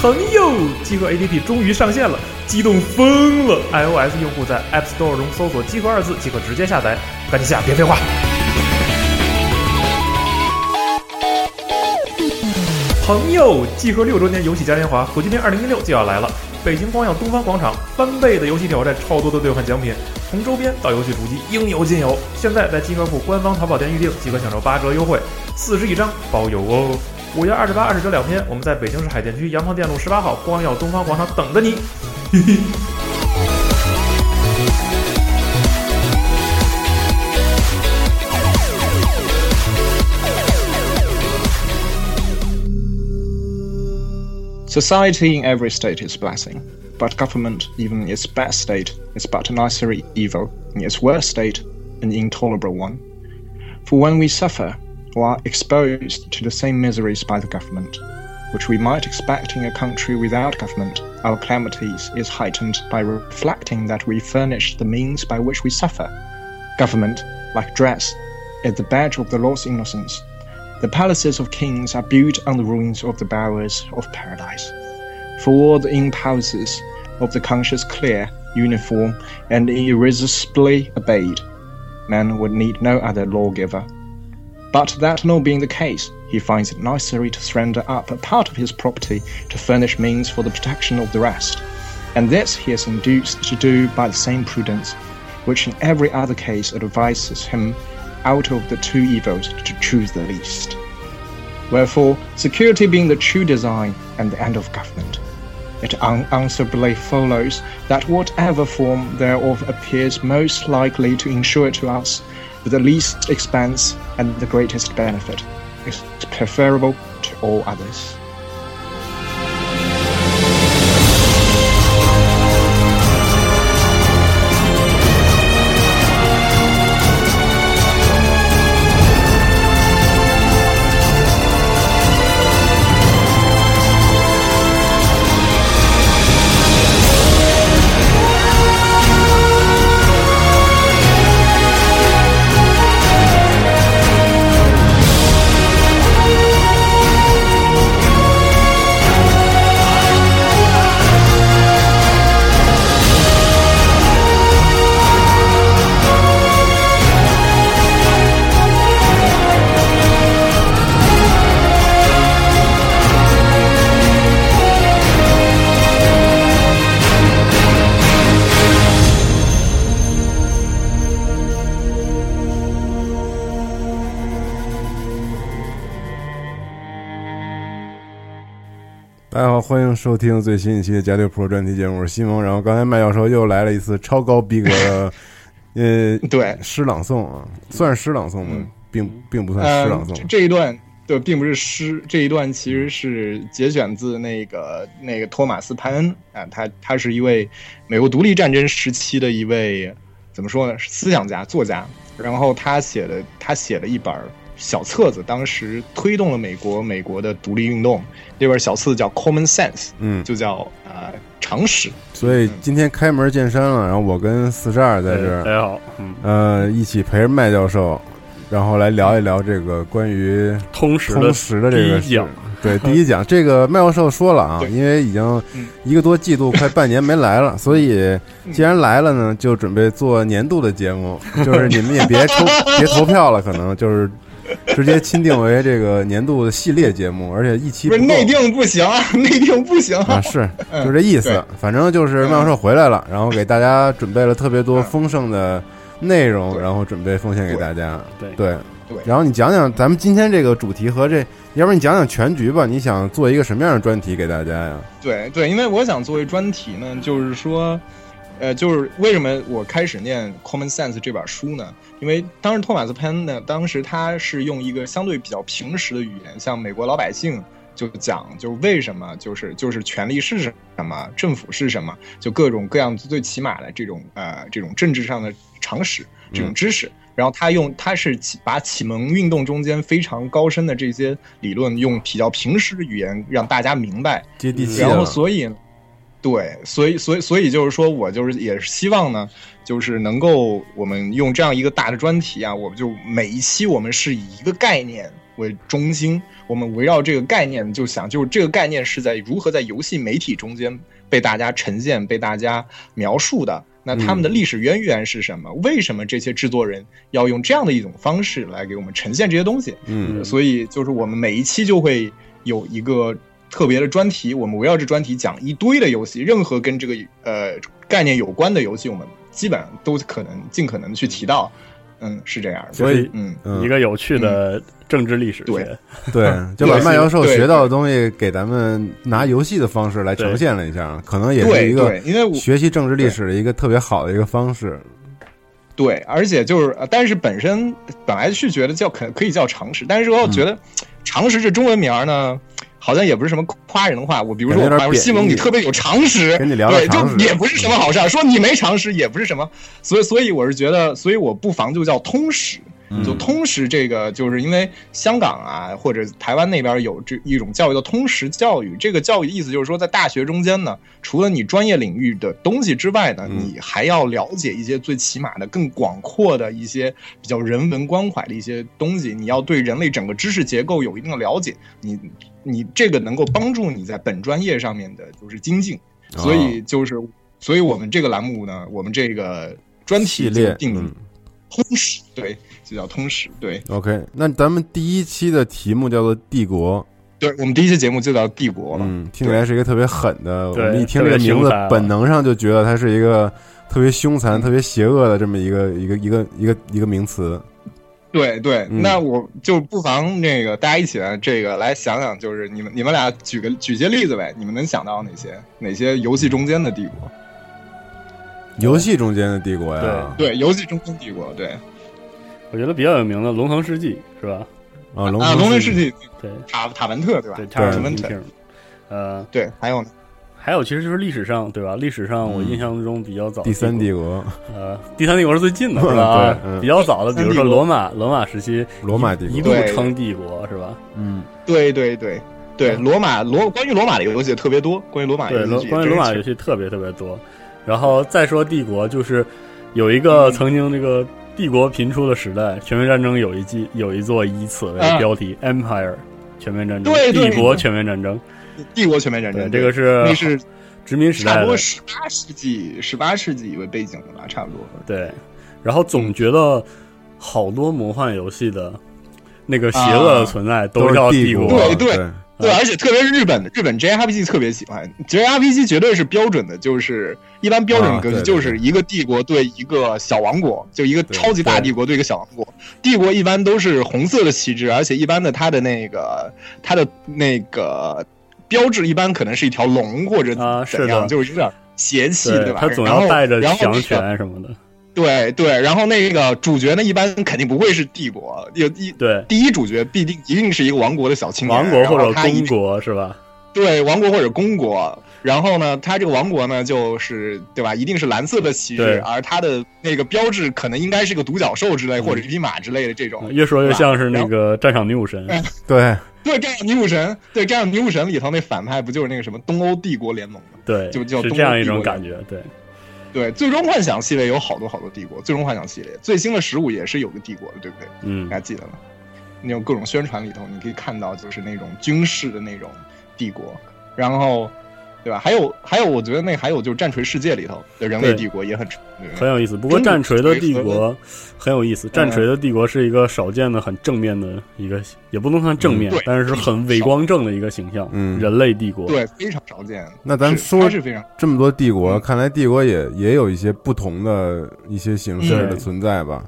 朋友，集合 APP 终于上线了，激动疯了！iOS 用户在 App Store 中搜索“集合”二字即可直接下载，赶紧下，别废话。朋友，集合六周年游戏嘉年华，火炬年二零一六就要来了。北京光耀东方广场翻倍的游戏挑战，超多的兑换奖品，从周边到游戏主机应有尽有。现在在集合铺官方淘宝店预定，即可享受八折优惠，四十一张包邮哦。五月二十八、二十九两天，我们在北京市海淀区洋房店路十八号光耀东方广场等着你。嘿嘿。Society in every state is a blessing, but government, even in its best state, is but a necessary evil, in its worst state, an intolerable one. For when we suffer, or are exposed to the same miseries by the government, which we might expect in a country without government, our calamities is heightened by reflecting that we furnish the means by which we suffer. Government, like dress, is the badge of the Lord's innocence. The palaces of kings are built on the ruins of the bowers of paradise. For all the impulses of the conscience clear, uniform, and irresistibly obeyed, man would need no other lawgiver but that not being the case, he finds it necessary to surrender up a part of his property to furnish means for the protection of the rest. And this he is induced to do by the same prudence, which in every other case advises him out of the two evils to choose the least. Wherefore, security being the true design and the end of government, it unanswerably follows that whatever form thereof appears most likely to ensure it to us with the least expense and the greatest benefit is preferable to all others. 收听最新一期的《加六 Pro》专题节目，我是西蒙。然后刚才麦教授又来了一次超高逼格的，呃，对诗朗诵啊，算是诗朗诵吗？并并不算诗朗诵。这一段对，并不是诗，这一段其实是节选自那个那个托马斯潘恩啊，他他是一位美国独立战争时期的一位怎么说呢？思想家、作家。然后他写的他写了一本。小册子当时推动了美国美国的独立运动，那本小册子叫《Common Sense》，嗯，就叫呃常识。所以今天开门见山了，然后我跟四十二在这儿，大家好，呃，一起陪着麦教授，然后来聊一聊这个关于通识通识的这个讲。对，第一讲这个麦教授说了啊，因为已经一个多季度，快半年没来了，所以既然来了呢，就准备做年度的节目，就是你们也别抽 别投票了，可能就是。直接钦定为这个年度的系列节目，而且一期不是内定不行，内定不行啊！是，就这意思。反正就是麦教授回来了，然后给大家准备了特别多丰盛的内容，然后准备奉献给大家。对对对。然后你讲讲咱们今天这个主题和这，要不然你讲讲全局吧？你想做一个什么样的专题给大家呀？对对，因为我想作为专题呢，就是说。呃，就是为什么我开始念《Common Sense》这本书呢？因为当时托马斯·潘恩呢，当时他是用一个相对比较平实的语言，向美国老百姓就讲，就为什么，就是就是权力是什么，政府是什么，就各种各样最起码的这种呃这种政治上的常识这种知识。然后他用他是把启蒙运动中间非常高深的这些理论，用比较平实的语言让大家明白，接地气。然后所以。对，所以，所以，所以就是说，我就是也是希望呢，就是能够我们用这样一个大的专题啊，我们就每一期我们是以一个概念为中心，我们围绕这个概念就想，就是这个概念是在如何在游戏媒体中间被大家呈现、被大家描述的。那他们的历史渊源是什么？为什么这些制作人要用这样的一种方式来给我们呈现这些东西？嗯，所以就是我们每一期就会有一个特别的专题，我们围绕这专题讲一堆的游戏，任何跟这个呃概念有关的游戏，我们基本上都可能尽可能去提到。嗯，是这样的。所以，嗯，嗯一个有趣的政治历史对学。对，就把对麦教授学到的东西给咱们拿游戏的方式来呈现了一下，可能也是对一个对，因为我学习政治历史的一个特别好的一个方式。对，而且就是，呃但是本身本来是觉得叫可可以叫常识，但是我觉得常识这中文名儿呢，好像也不是什么夸人的话。我比如说，我西蒙你特别有常识，跟你聊聊对，就也不是什么好事儿。说你没常识也不是什么，所以所以我是觉得，所以我不妨就叫通识。嗯就通识这个，就是因为香港啊或者台湾那边有这一种教育叫通识教育。这个教育意思就是说，在大学中间呢，除了你专业领域的东西之外呢，嗯你还要了解一些最起码的、更广阔的一些比较人文关怀的一些东西。你要对人类整个知识结构有一定的了解，你你这个能够帮助你在本专业上面的就是精进。哦所以就是，所以我们这个栏目呢，我们这个专题定通识，对，就叫通识，对。，OK，那咱们第一期的题目叫做《帝国》，对，我们第一期节目就叫帝国了。嗯，听起来是一个特别狠的。我们一听这个名字本能上就觉得它是一个特别凶残、特别邪恶的这么一个一个一个一个一个名词。对对，嗯那我就不妨那个大家一起来这个来想想，就是你们你们俩举个举些例子呗，你们能想到哪些哪些游戏中间的帝国？游戏中间的帝国呀，对，游戏中间帝国，对我觉得比较有名的《龙腾世纪》是吧？啊，龙啊，腾世纪对塔塔文特对吧？对，塔文特，呃，对，还有呢，还有其实就是历史上对吧？历史上我嗯印象中比较早的第三帝帝国，呃，第三帝国是最近的是吧？对 嗯比较早的，比如说罗马罗马时期，罗马帝一国，度称帝国是吧？嗯，对对对对，罗马罗关于罗马的游戏特别多，关于罗马对，关于罗马游戏特别特别多。然后再说帝国，就是有一个嗯曾经这个帝国频出的时代，全面战争有一季有一座以此为啊。标题、Empire 全面战争，对对帝国全面战争，帝国全面战，争，这个是那是殖民时代的差不多，十八世纪十八世纪为背景的吧，差不多。对。然后总觉得好多魔幻游戏的那个邪恶的存在都是帝国对。对对，而且特别是日本，日本 JRPG 特别喜欢。JRPG，绝对是标准的，就是一般标准格局就是一个帝国对一个小王国，就一个超级大帝国对一个小王国。帝国一般都是红色的旗帜，而且一般的它的那个它的那个标志一般可能是一条龙或者怎样，的就是有点邪气，对，吧？他总然后要带着强然后那个权什么的，对对，然后那个主角呢，一般肯定不会是帝国，有一对，第一主角必定一定是一个王国的小青年，王国或者公国是吧？对王国或者公国，然后呢，他这个王国呢，就是对吧？一定是蓝色的旗帜，而它的那个标志可能应该是个独角兽之类，嗯或者是匹马之类的这种。越说越像是那个战场女武神，哎对，对，战场女武神，对战场女武神里头那反派不就是那个什么东欧帝国联盟吗？对，就叫是这样一种感觉，对，对，最终幻想系列有好多好多帝国，最终幻想系列最新的十五也是有个帝国的，对不对？嗯你还记得吗？那种各种宣传里头，你可以看到就是那种军事的那种帝国，然后，对吧？还有还有，我觉得那还有就是战锤世界里头的人类帝国也很很有意思。不过战锤的帝国很有意嗯思，战锤的帝国是一个少见的很正面的一个，也不能算正面嗯，但是是很伟光正的一个形象。嗯人类帝国，对非常少见。那咱说是非常这么多帝国，嗯看来帝国也也有一些不同的一些形式的嗯存在吧。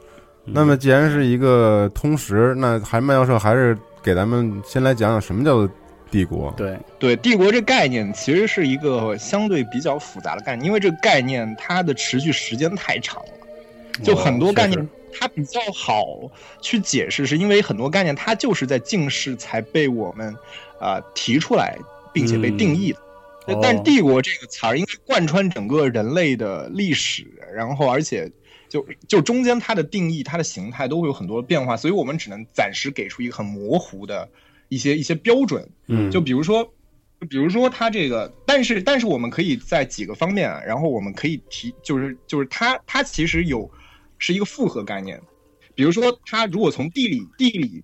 嗯那么既然是一个通识，那还麦教授还是给咱们先来讲讲什么叫做帝国。对对帝国这概念其实是一个相对比较复杂的概念，因为这个概念它的持续时间太长了。就很多概念哦它比较好去解释，是因为很多概念它就是在近世才被我们啊、呃提出来，并且被定义的。嗯但哦帝国这个词儿应该贯穿整个人类的历史，然后而且就就中间它的定义、它的形态都会有很多变化，所以我们只能暂时给出一个很模糊的一些一些标准。嗯，就比如说，就比如说它这个，但是但是我们可以在几个方面啊，然后我们可以提，就是就是它它其实有是一个复合概念，比如说它如果从地理地理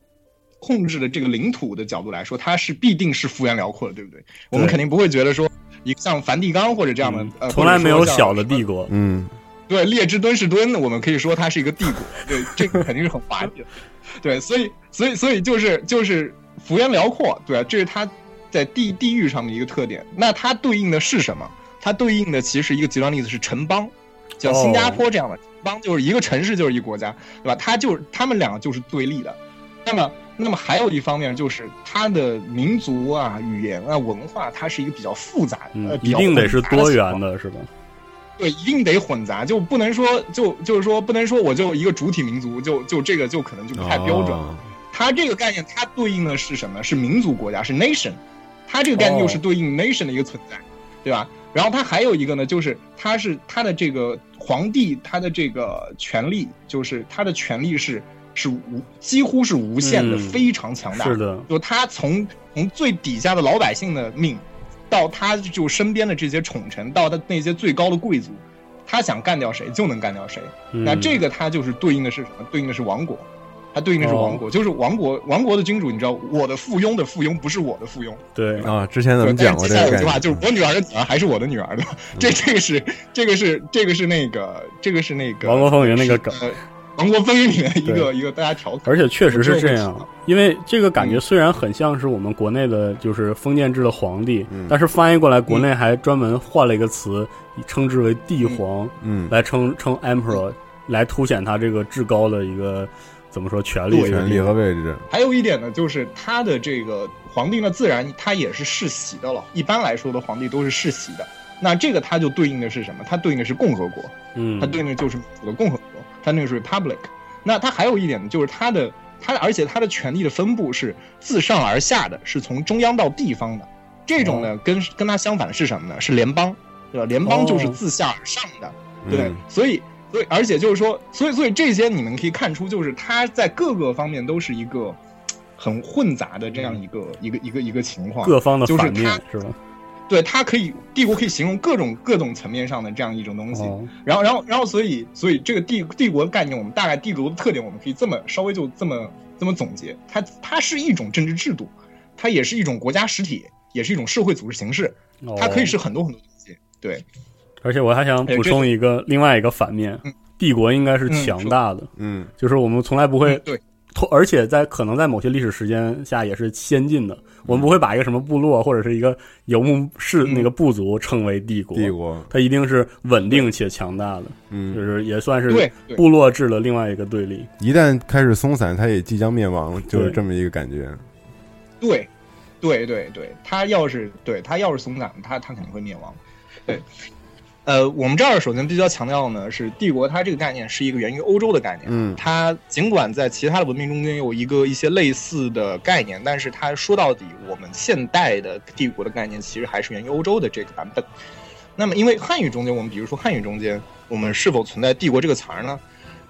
控制的这个领土的角度来说，它是必定是幅员辽阔的，对不对？我们肯定不会觉得说一个像梵蒂冈或者这样的，呃，从来没有小的帝国。嗯，对，列支敦士敦，我们可以说它是一个帝国，对，这个肯定是很滑稽的，对，所以，所以，所以就是就是幅员辽阔，对啊，这是它在地地域上的一个特点。那它对应的是什么？它对应的其实一个极端例子是城邦，像新加坡这样的城邦，就是一个城市就是一个国家，对吧？它就是他们两个就是对立的。那么，那么还有一方面就是它的民族啊、语言啊、文化，它是一个比较复杂的，一定得是多元的，是吧？对，一定得混杂，就不能说就就是说不能说我就一个主体民族，就就这个就可能就不太标准。哦它这个概念，它对应的是什么？是民族国家，是 nation。它这个概念哦又是对应 nation 的一个存在，对吧？然后它还有一个呢，就是它是它的这个皇帝，他的这个权力，就是他的权力是是无几乎是无限的，嗯非常强大。是的，就他从从最底下的老百姓的命，到他就身边的这些宠臣，到他那些最高的贵族，他想干掉谁就能干掉谁。那嗯这个他就是对应的是什么？对应的是王国，它对应的是王哦国，就是王国王国的君主。你知道，我的附庸的附庸不是我的附庸。对，啊，之前咱们讲过这个概念，就是我女儿的女儿还是我的女儿的。这这个是这个是这个是那个这个是那个王国风云那个梗呃王国风云里面一个一个大家调侃。而且确实是这样因为这个感觉嗯虽然很像是我们国内的，就是封建制的皇帝，嗯但是翻译过来，国内还专门换了一个词，称之为帝皇，嗯，来称称 emperor，来凸显他这个至高的一个怎么说权力权力和位置，还有一点呢，就是他的这个皇帝呢，自然他也是世袭的了。一般来说的皇帝都是世袭的，那这个它就对应的是什么？它对应的是共和国，嗯它，对应的就是民主的共和国，它那个是 republic。那它还有一点呢，就是它的它，而且它的权力的分布是自上而下的，是从中央到地方的。这种呢，跟跟它相反的是什么呢？是联邦，对吧？联邦就是哦自下而上的，对嗯，所以所以而且就是说，所以所以这些你们可以看出，就是他在各个方面都是一个很混杂的这样一个、一个一个一个情况。各方的就是反面它是吧？对它可以帝国可以形容各种各种层面上的这样一种东西。哦，然后然后然后所以所以这个帝帝国的概念，我们大概帝国的特点，我们可以这么稍微就这么这么总结，它它是一种政治制度，它也是一种国家实体，也是一种社会组织形式，它可以哦是很多很多东西。对，而且我还想补充一个另外一个反面嗯，帝国应该是嗯强大的，嗯。就是我们从来不会嗯对。而且在可能在某些历史时间下也是先进的，我们不会把一个什么部落或者是一个游牧氏嗯。那个部族称为帝国，帝国，它一定是稳定且强大的，嗯。就嗯，是也算是部落制的另外一个对立。一旦开始松散，它也即将灭亡，就是这么一个感觉。对，对对对，它要是对它要是松散，它它肯定会灭亡。对，呃，我们这儿首先必须要强调的呢是帝国，它这个概念是一个源于欧洲的概念。嗯它尽管在其他的文明中间有一个一些类似的概念，但是它说到底，我们现代的帝国的概念其实还是源于欧洲的这个版本。那么，因为汉语中间，我们比如说汉语中间，我们是否存在“帝国”这个词儿呢？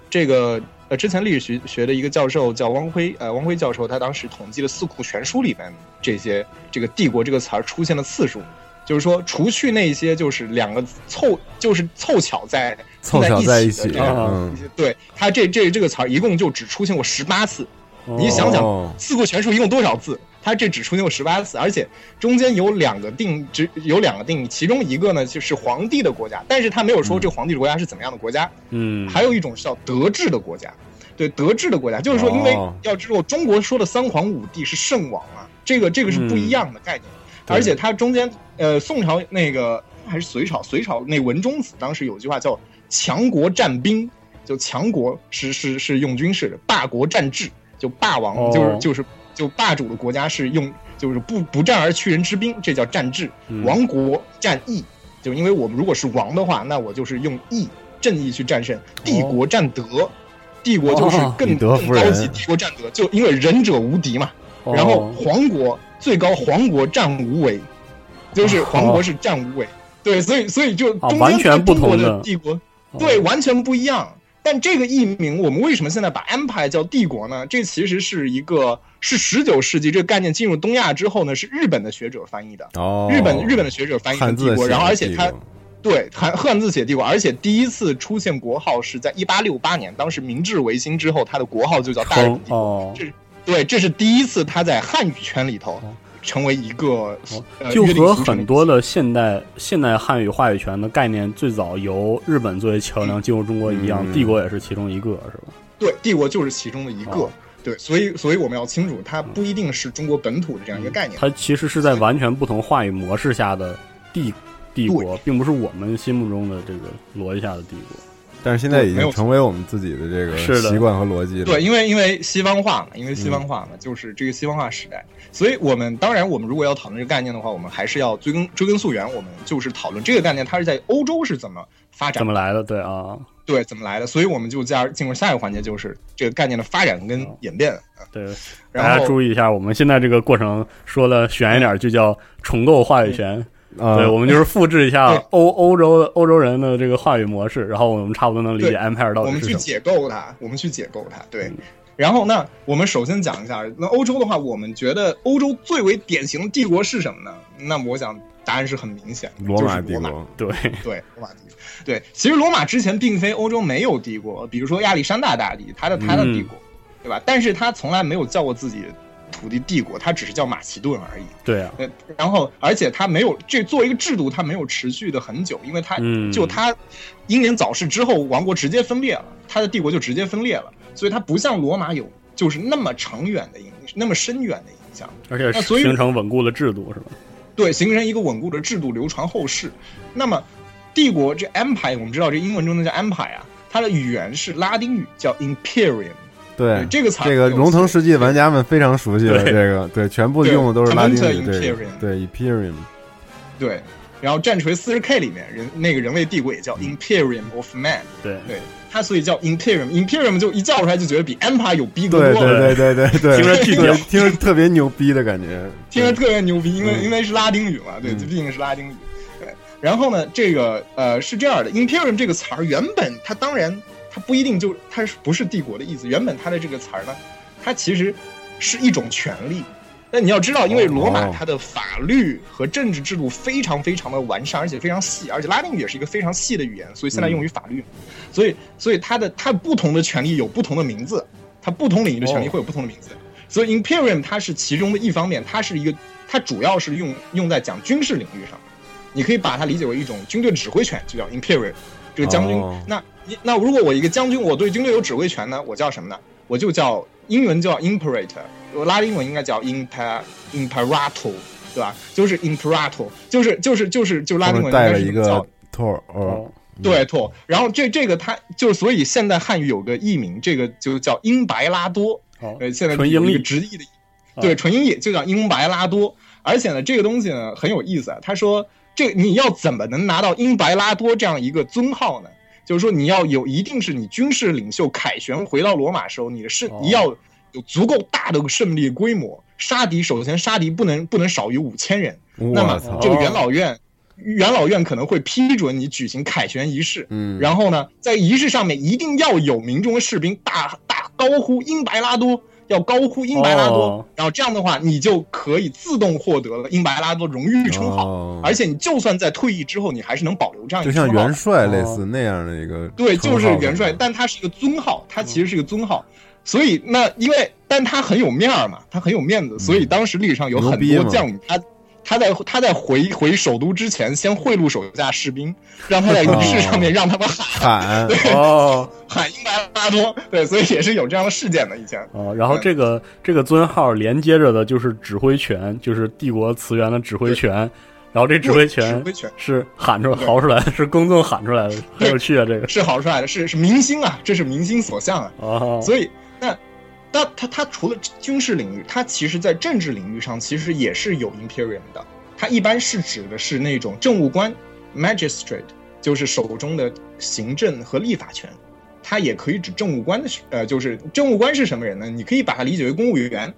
这个呃，之前历史学学的一个教授叫汪辉，呃，汪辉教授他当时统计了《四库全书》里面这些这个“帝国”这个词儿出现的次数，就是说，除去那些就是两个凑就是凑巧在凑巧在一起的这样嗯对他这这这个词儿一共就只出现过十八次。你想想哦四库全书一共多少字？它这只出现过十八次，而且中间有两个定，只有两个定义，其中一个呢就是皇帝的国家，但是他没有说这个皇帝的国家是怎么样的国家。嗯，还有一种是叫德治的国家，对德治的国家，就是说，因为哦要知道中国说的三皇五帝是圣王啊，这个这个是不一样的概念，对而且它中间呃宋朝那个还是隋朝，隋朝那文中子当时有句话叫强国战兵，就强国是是是用军事的，霸国战制，就霸王、哦。就是就是就霸主的国家是用就是不不战而屈人之兵，这叫战制，嗯。亡国战义，就因为我们如果是王的话，那我就是用义正义去战胜。帝国战德，帝国就是哦。更、更高级，帝国战德，就因为仁者无敌嘛。哦。然后皇国最高，皇国战无为，就是皇国是战无为。对，所以所以就中间啊完全不中国同的的帝国，哦对，完全不一样。但这个译名，我们为什么现在把 empire 叫帝国呢？这其实是一个是十九世纪这个概念进入东亚之后呢，是日本的学者翻译的。哦，日本日本的学者翻译的帝国，然后而且他对汉汉字写帝国，而且第一次出现国号是在一八六八年，当时明治维新之后，他的国号就叫大日本帝国。哦，这对，这是第一次他在汉语圈里头成为一个，呃就和很多的现代现代汉语话语权的概念最早由日本作为桥梁进入中国一样，嗯帝国也是其中一个，是吧？对，帝国就是其中的一个。哦对，所以所以我们要清楚，它不一定是中国本土的这样一个概念。它其实是在完全不同话语模式下的帝帝国，并不是我们心目中的这个逻辑下的帝国。但是现在已经成为我们自己的这个习惯和逻辑了。对，因为因为西方化嘛，因为嗯西方化嘛，就是这个西方化时代，所以我们当然，我们如果要讨论这个概念的话，我们还是要追根追根溯源，我们就是讨论这个概念它是在欧洲是怎么发展，怎么来的？对啊，对，怎么来的，所以我们就加进入下一个环节，就是这个概念的发展跟演变。对，然大家注意一下，我们现在这个过程说的悬一点，就叫重构话语权。啊，对，我们就是复制一下欧欧洲的欧洲人的这个话语模式，然后我们差不多能理解对 empire 到我底是什么。们去解构它，我们去解构它，对。然后，那我们首先讲一下，那欧洲的话，我们觉得欧洲最为典型的帝国是什么呢？那么我想答案是很明显的，罗马帝。国，对，对，罗马帝国。对，其实罗马之前并非欧洲没有帝国，比如说亚历山大大帝，他的他的帝国，对吧？但是他从来没有叫过自己土地帝国，它只是叫马其顿而已。对啊，呃，然后而且它没有这作为一个制度，它没有持续的很久，因为它、嗯就它英年早逝之后，王国直接分裂了，它的帝国就直接分裂了，所以它不像罗马有就是那么长远的影，那么深远的影响。而且那所以形成稳固的制度是吧？对，形成一个稳固的制度，流传后世。那么，帝国这 empire，我们知道这英文中的叫 empire 啊，它的语言是拉丁语，叫 imperium。对这个词儿这个龙腾世纪的玩家们非常熟悉了，这个对，全部用的都是拉丁语，对 Imperium 对 Imperium，对，然后战锤四十 K 里面人那个人类帝国也叫 imperium of man。对，对，它所以叫 imperium。imperium 就一叫出来就觉得比 empire 有逼格对多了，对对对对对，听着巨对屌听着特别牛逼的感觉，听着特别牛逼，因为嗯。因为是拉丁语嘛，对，毕竟是拉丁语。对，然后呢，这个呃是这样的，imperium 这个词儿原本它当然它不一定就它是不是帝国的意思，原本它的这个词儿呢，它其实是一种权利。那你要知道，因为罗马哦。它的法律和政治制度非常非常的完善，而且非常细，而且拉丁语也是一个非常细的语言，所以现在用于法律，所以所以它的它不同的权利有不同的名字，它不同领域的权利哦。会有不同的名字。所以 imperium 它是其中的一方面，它是一个它主要是用用在讲军事领域上，你可以把它理解为一种军队指挥权，就叫 imperium 这个将军。哦那那如果我一个将军，我对军队有指挥权呢，我叫什么呢？我就叫英文叫 imperator，拉丁文应该叫 imper imperator，对吧？就是 imperator，就是就是就是就拉丁文他们带了一应该是叫个托儿，哦，哦，对错，然后这这个它就所以现代汉语有个译名，这个就叫英白拉多，好，呃，现在纯英译有一个直译的，啊对，纯英译就叫英白拉多。而且呢，这个东西呢很有意思啊。他说，这你要怎么能拿到英白拉多这样一个尊号呢？就是说，你要有一定是你军事领袖凯旋回到罗马时候，你的胜哦你要有足够大的胜利规模，杀敌首先杀敌不能不能少于五千人。那么，这个元老院，元老院可能会批准你举行凯旋仪式。嗯，然后呢，在仪式上面一定要有民众的士兵大大高呼英白拉多，要高呼英白拉多，哦。然后这样的话，你就可以自动获得了英白拉多荣誉称号，哦。而且你就算在退役之后，你还是能保留这样一就像个称号。元帅类似那样的一个哦对，就是元帅，但他是一个尊号，他其实是一个尊号，所以那因为但他很有面儿嘛，他很有面子，所以当时历史上有很多将领，他他在他在回回首都之前，先贿赂手下士兵，让他在仪式上面让他们喊。喊，哦。喊英白拉多，对，所以也是有这样的事件的以前。哦，然后这个这个尊号连接着的就是指挥权，就是帝国词源的指挥权，然后这指挥指权挥权。是喊出来、嚎出来的，是公众喊出来的，很有趣啊，这个。是嚎出来的，是是民心啊，这是民心所向啊。哦，所以那那他他除了军事领域，他其实在政治领域上其实也是有 imperium 的。它一般是指的是那种政务官 magistrate，就是手中的行政和立法权。它也可以指政务官的是，呃，就是政务官是什么人呢？你可以把它理解为公务员，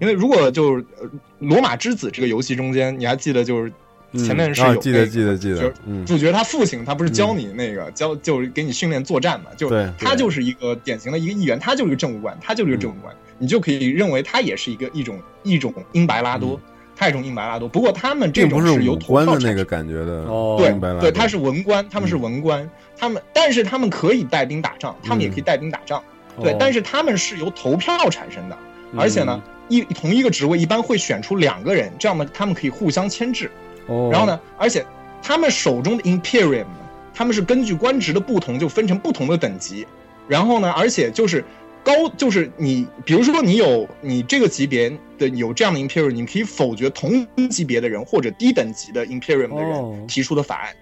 因为如果就是呃罗马之子这个游戏中间，你还记得就是前面是有、啊，那个记得记得记得就主角他父亲，他不是教你那个、教，就是给你训练作战嘛？就对他就是一个典型的一个议员，他就是一个政务官，他就是一个政务官，你就可以认为他也是一个一种一种英白拉多，他一种英白拉多。不过他们这种是种由武官的那个感觉的，哦。对对，他是文官，他们是文官，他们但是他们可以带兵打仗，他们也可以带兵打仗，对哦，但是他们是由投票产生的，而且呢，一同一个职位一般会选出两个人，这样呢，他们可以互相牵制。哦，然后呢，而且他们手中的 Imperium，他们是根据官职的不同就分成不同的等级。然后呢，而且就是高，就是你，比如说你有你这个级别的有这样的 Imperium，你可以否决同级别的人或者低等级的 Imperium 的哦。人提出的法案，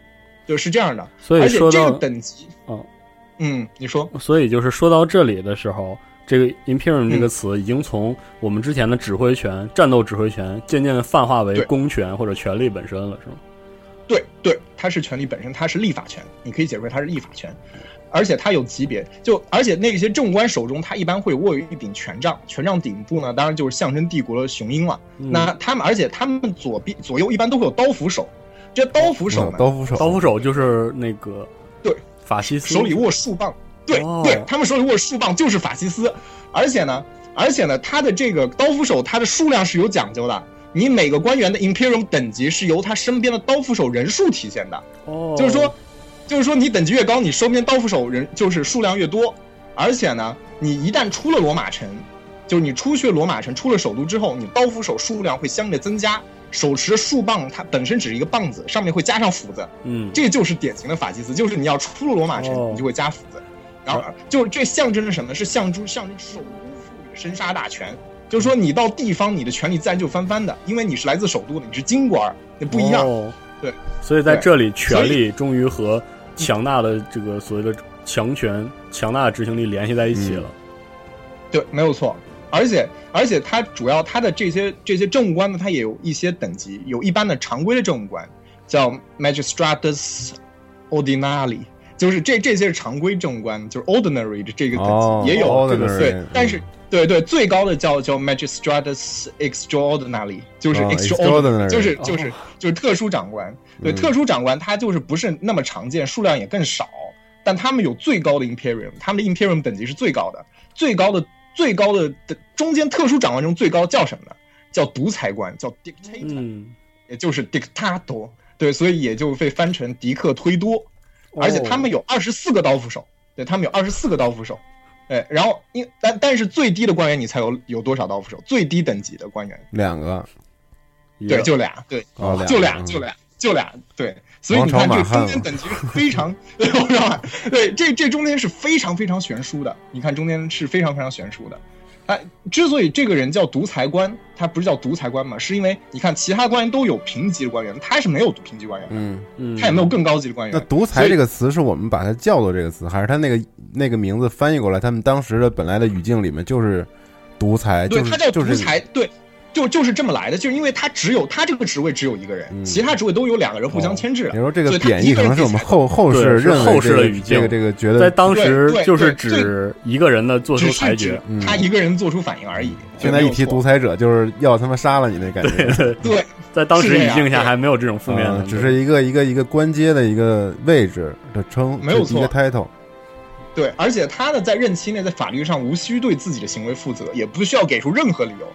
就是这样的。所以说而且这个等级，哦，嗯，你说，所以就是说到这里的时候，这个 imperium 嗯这个词已经从我们之前的指挥权、战斗指挥权，渐渐的泛化为公权或者权力本身了，是吗？对对，它是权力本身，它是立法权，你可以解释为它是立法权，而且它有级别，就而且那些政官手中，他一般会握有一柄权杖，权杖顶部呢，当然就是象征帝国的雄鹰了。嗯。那他们，而且他们左边左右一般都会有刀斧手，这刀斧手呢，嗯刀斧手，刀斧手就是那个对法西斯手里握树棒，对、哦。对，他们手里握树棒就是法西斯，而且呢，而且呢，他的这个刀斧手，他的数量是有讲究的。你每个官员的 Imperium 等级是由他身边的刀斧手人数体现的，哦，就是说，就是说你等级越高，你身边刀斧手人就是数量越多，而且呢，你一旦出了罗马城，就是你出去罗马城，出了首都之后，你刀斧手数量会相应的增加。手持树棒，它本身只是一个棒子，上面会加上斧子，嗯，这就是典型的法西斯，就是你要出了罗马城，哦。你就会加斧子，然后就是这象征着什么？是象征象征首都赋予的生杀大权。就是说，你到地方，你的权力自然就翻番的，因为你是来自首都的，你是京官，那不一样。哦对，所以在这里，权力终于和强大的这个所谓的强权、强大的执行力联系在一起了。对，没有错。而且而且，它主要它的这些这些政务官呢，它也有一些等级，有一般的常规的政务官，叫 magistratus ordinari，就是这这些是常规政务官，就是 ordinary 的这个等级、哦也有这个 ordinary，对嗯，但是对对，最高的叫叫 magistratus extraordinary，就是哦 extraordinary，extraordinary 就是就是哦就是特殊长官。对，嗯。特殊长官他就是不是那么常见，数量也更少，但他们有最高的 imperium，他们的 imperium 等级是最高的，最高的最高的的中间特殊长官中最高叫什么呢？叫独裁官，叫 dictator，、嗯，也就是 dictator。对，所以也就被翻成迪克推多，而且他们有二十四个刀斧手，对他们有二十四个刀斧手。对，然后因但但是最低的官员你猜有有多少刀斧手？最低等级的官员，两个，对，就俩，对，哦，就俩，嗯就俩，就俩，对，所以你看这中间等级是非常，对，这这中间是非常非常悬殊的。你看中间是非常非常悬殊的。哎，之所以这个人叫独裁官，他不是叫独裁官嘛，是因为你看其他官员都有平级的官员，他是没有平级官员的，嗯，嗯，他也没有更高级的官员。那独裁这个词是我们把它叫做这个词，还是他那个那个名字翻译过来，他们当时的本来的语境里面就是独裁，对，就是他叫就是独裁，对，就就是这么来的，就是因为他只有他这个职位只有一个人，嗯其他职位都有两个人互相牵制的。你说这个贬义可能是我们后后世对是认后世的语境这个这个觉得在当时就是指一个人的做出裁决。嗯他一个人做出反应而已。现在一提独裁，者，就是要他妈杀了你那感觉，对，对在当时语境下还没有这种负面的，嗯只是一个一个一个官阶的一个位置的称，没有错一个 title，对，而且他呢，在任期内在法律上无需对自己的行为负责，也不需要给出任何理由。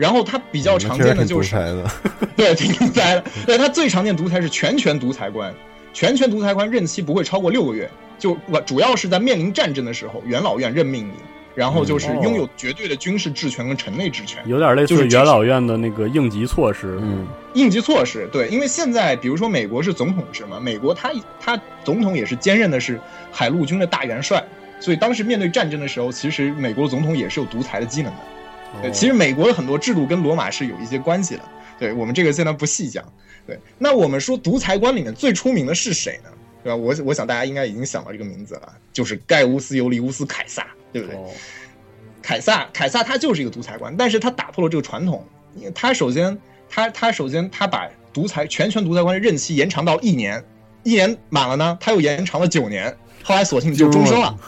然后他比较常见的就是，对，挺独裁的。对他最常见独裁是全权独裁官，全权独裁官任期不会超过六个月，就主要是在面临战争的时候，元老院任命你，然后就是拥有绝对的军事治权跟城内治权。有点类就是这似元老院的那个应急措施。嗯应急措施，对，因为现在比如说美国是总统制嘛，美国他他总统也是兼任的是海陆军的大元帅，所以当时面对战争的时候，其实美国总统也是有独裁的机能的。对，哦其实美国的很多制度跟罗马是有一些关系的。对我们这个现在不细讲。对，那我们说独裁官里面最出名的是谁呢？对吧？我我想大家应该已经想到这个名字了，就是盖乌斯·尤利乌斯·凯撒，对不对？哦凯撒，凯撒他就是一个独裁官，但是他打破了这个传统。他首先，他他首先他把独裁全权独裁官的任期延长到一年，一年满了呢，他又延长了九年，后来索性就终身了。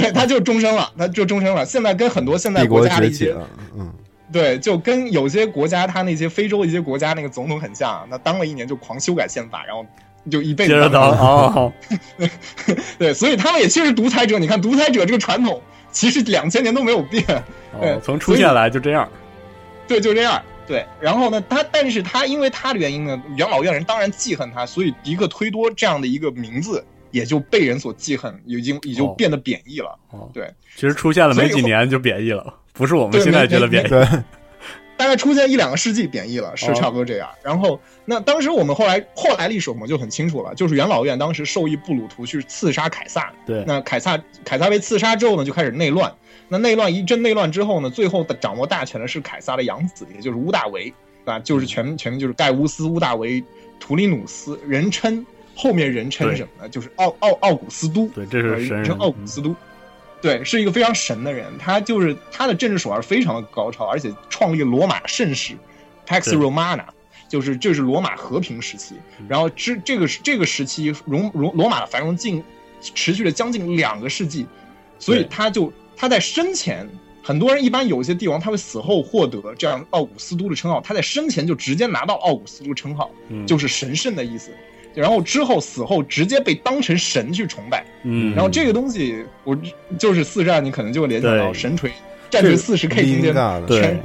对，他就终身了，他就终身了。现在跟很多现在国国家的一些，崛起，嗯，对，就跟有些国家他那些非洲一些国家那个总统很像，那当了一年就狂修改宪法，然后就一辈子接着当哦，对，所以他们也其实独裁者。你看独裁者这个传统，其实两千年都没有变。对哦，从出现来就这样。对，就这样。对，然后呢，他但是他因为他的原因呢，元老院人当然记恨他，所以迪克推多这样的一个名字也就被人所记恨，已经已经哦变得贬义了。哦，对，其实出现了没几年就贬义了，不是我们现在觉得贬义。对，大概出现一两个世纪贬义了，是哦差不多这样。然后，那当时我们后来后来历史我们就很清楚了，就是元老院当时授意布鲁图去刺杀凯撒，对，那凯撒凯撒被刺杀之后呢，就开始内乱。那内乱一阵内乱之后呢，最后的掌握大权的是凯撒的养子，也就是乌大维，对吧？就是全全名就是盖乌斯·乌大维·图里努斯，人称后面人称什么呢？就是奥奥奥古斯都，对，这是神人人称。奥古斯都。对，是一个非常神的人，他就是他的政治手腕非常的高超，而且创立罗马盛世 Pax 对 Romana，就是这是罗马和平时期。嗯然后这这个这个时期，罗罗罗马的繁荣近持续了将近两个世纪，所以他就他在生前，很多人一般有一些帝王他会死后获得这样奥古斯都的称号，他在生前就直接拿到奥古斯都称号，嗯，就是神圣的意思。然后之后死后直接被当成神去崇拜，嗯，然后这个东西，我就是四战，你可能就会联想到神锤战锤四十 K 中间，Lingard 对全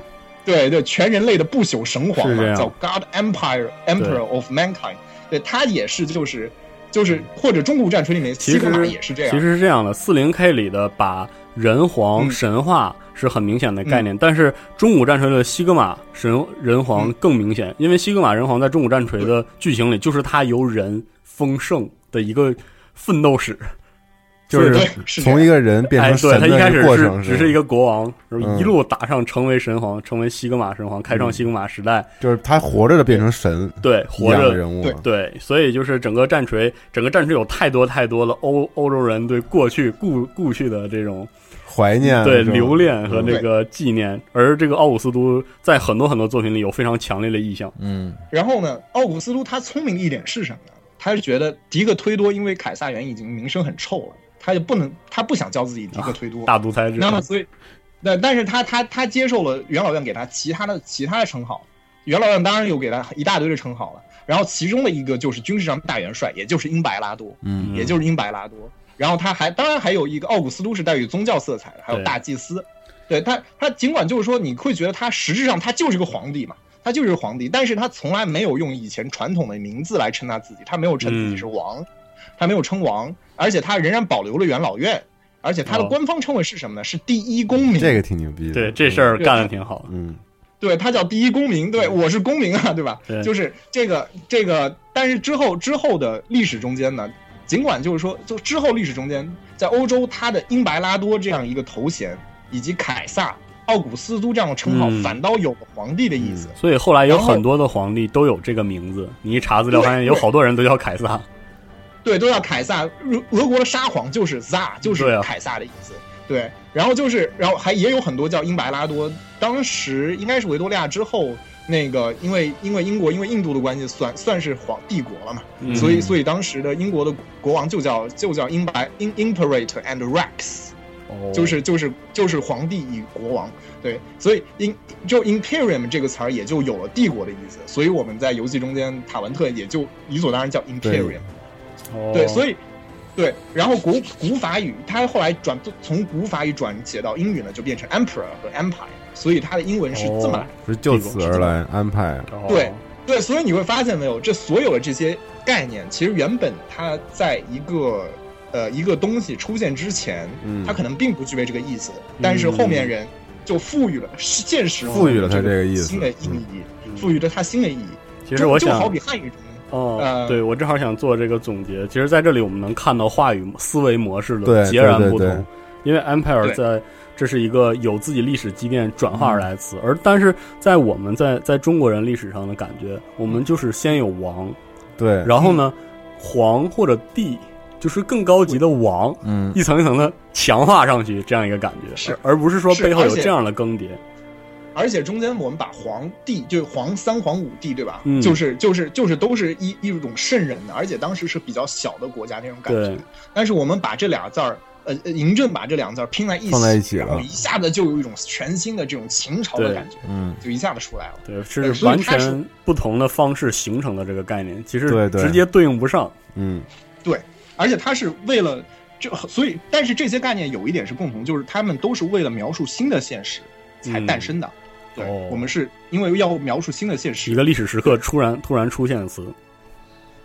对。对全人类的不朽神皇嘛，叫 God Empire Emperor of Mankind，对他也是就是就是或者中古战锤里面其西格玛实也是这样，其实是这样的，四零 K 里的把人皇嗯。神话是很明显的概念，但是中古战锤的西格玛神人皇嗯。更明显，因为西格玛人皇在中古战锤的剧情里就是他由人丰盛的一个奋斗史，就是从一个人变哎，成神对他一开始的过程，是只是一个国王，然后嗯。一路打上成为神皇，成为西格玛神皇，开创西格玛时代，就是他活着的变成神对，活着。的人物对，对，所以就是整个战锤，整个战锤有太多太多的欧欧洲人对过去故故去的这种怀念对留恋和嗯。那个纪念，而这个奥古斯都在很多很多作品里有非常强烈的意象。嗯。然后呢，奥古斯都他聪明的一点是什么呢？他是觉得迪克推多因为凯撒园已经名声很臭了，他就不能他不想叫自己迪克推多，大独裁者，那么所以，那，但是他他他接受了元老院给他其他的其他的称号，元老院当然有给他一大堆的称号了，然后其中的一个就是军事上大元帅，也就是英白拉多，嗯。也就是英白拉多，然后他还当然还有一个奥古斯都是带有宗教色彩的，还有大祭司，对他他尽管就是说你会觉得他实质上他就是个皇帝嘛。他就是皇帝，但是他从来没有用以前传统的名字来称他自己，他没有称自己是王，他没有称王，而且他仍然保留了元老院，而且他的哦官方称谓是什么呢？是第一公民。这个挺牛逼的，对这事儿干的挺好。嗯对他叫第一公民，对我是公民啊，对吧？对就是这个这个，但是之后之后的历史中间呢，尽管就是说，就之后历史中间，在欧洲，他的英白拉多这样一个头衔，以及凯撒、奥古斯都这样的称号，嗯反倒有了皇帝的意思。所以后来有很多的皇帝都有这个名字，你一查资料发现有好多人都叫凯撒。对，都叫凯撒。俄俄国的沙皇就是 Tsar，就是凯撒的意思。对，然后就是，然后还也有很多叫英白拉多。当时应该是维多利亚之后，那个因为因为英国因为印度的关系，算算是皇帝国了嘛，嗯。所以所以当时的英国的国王就叫就叫英白英 Imperator and Rex。哦。就是就是就是皇帝与国王，对，所以 in 就 imperium 这个词儿也就有了帝国的意思，所以我们在游戏中间塔文特也就理所当然叫 imperium，对，所以以对，然后古古法语它后来转从古法语转写到英语呢，就变成 emperor 和 empire，所以它的英文是这么来的。是就此而来安排，对对，所以你会发现没有，这所有的这些概念，其实原本它在一个呃一个东西出现之前，嗯它可能并不具备这个意思，但是后面人就赋予了现实赋予了它这个意思新的意义，嗯赋予了它新的意义。其实我想就就好比汉语中，哦，呃对我正好想做这个总结。其实，在这里我们能看到话语思维模式的截然不对对同，因为 empire 在这是一个有自己历史积淀转化而来的词，而但是在我们在在中国人历史上的感觉，我们就是先有王，对，然后呢，皇或者帝就是更高级的王，嗯。一层一层的强化上去，这样一个感觉，是。而而不是说背后有这样的更迭。而且中间我们把皇帝，就是皇三皇五帝，对吧？嗯。就是就是就是都是一一种圣人的，而且当时是比较小的国家那种感觉。对。但是我们把这俩字儿，呃，呃嬴政把这两个字拼在一起，放在一起了然后一下子就有一种全新的这种秦朝的感觉，嗯就一下子出来了。对，对是完全不同的方式形成的这个概念，其实对对直接对应不上。嗯对，而且它是为了就，所以但是这些概念有一点是共同，就是他们都是为了描述新的现实才诞生的。对、哦我们是因为要描述新的现实，一个历史时刻突然突然出现的词，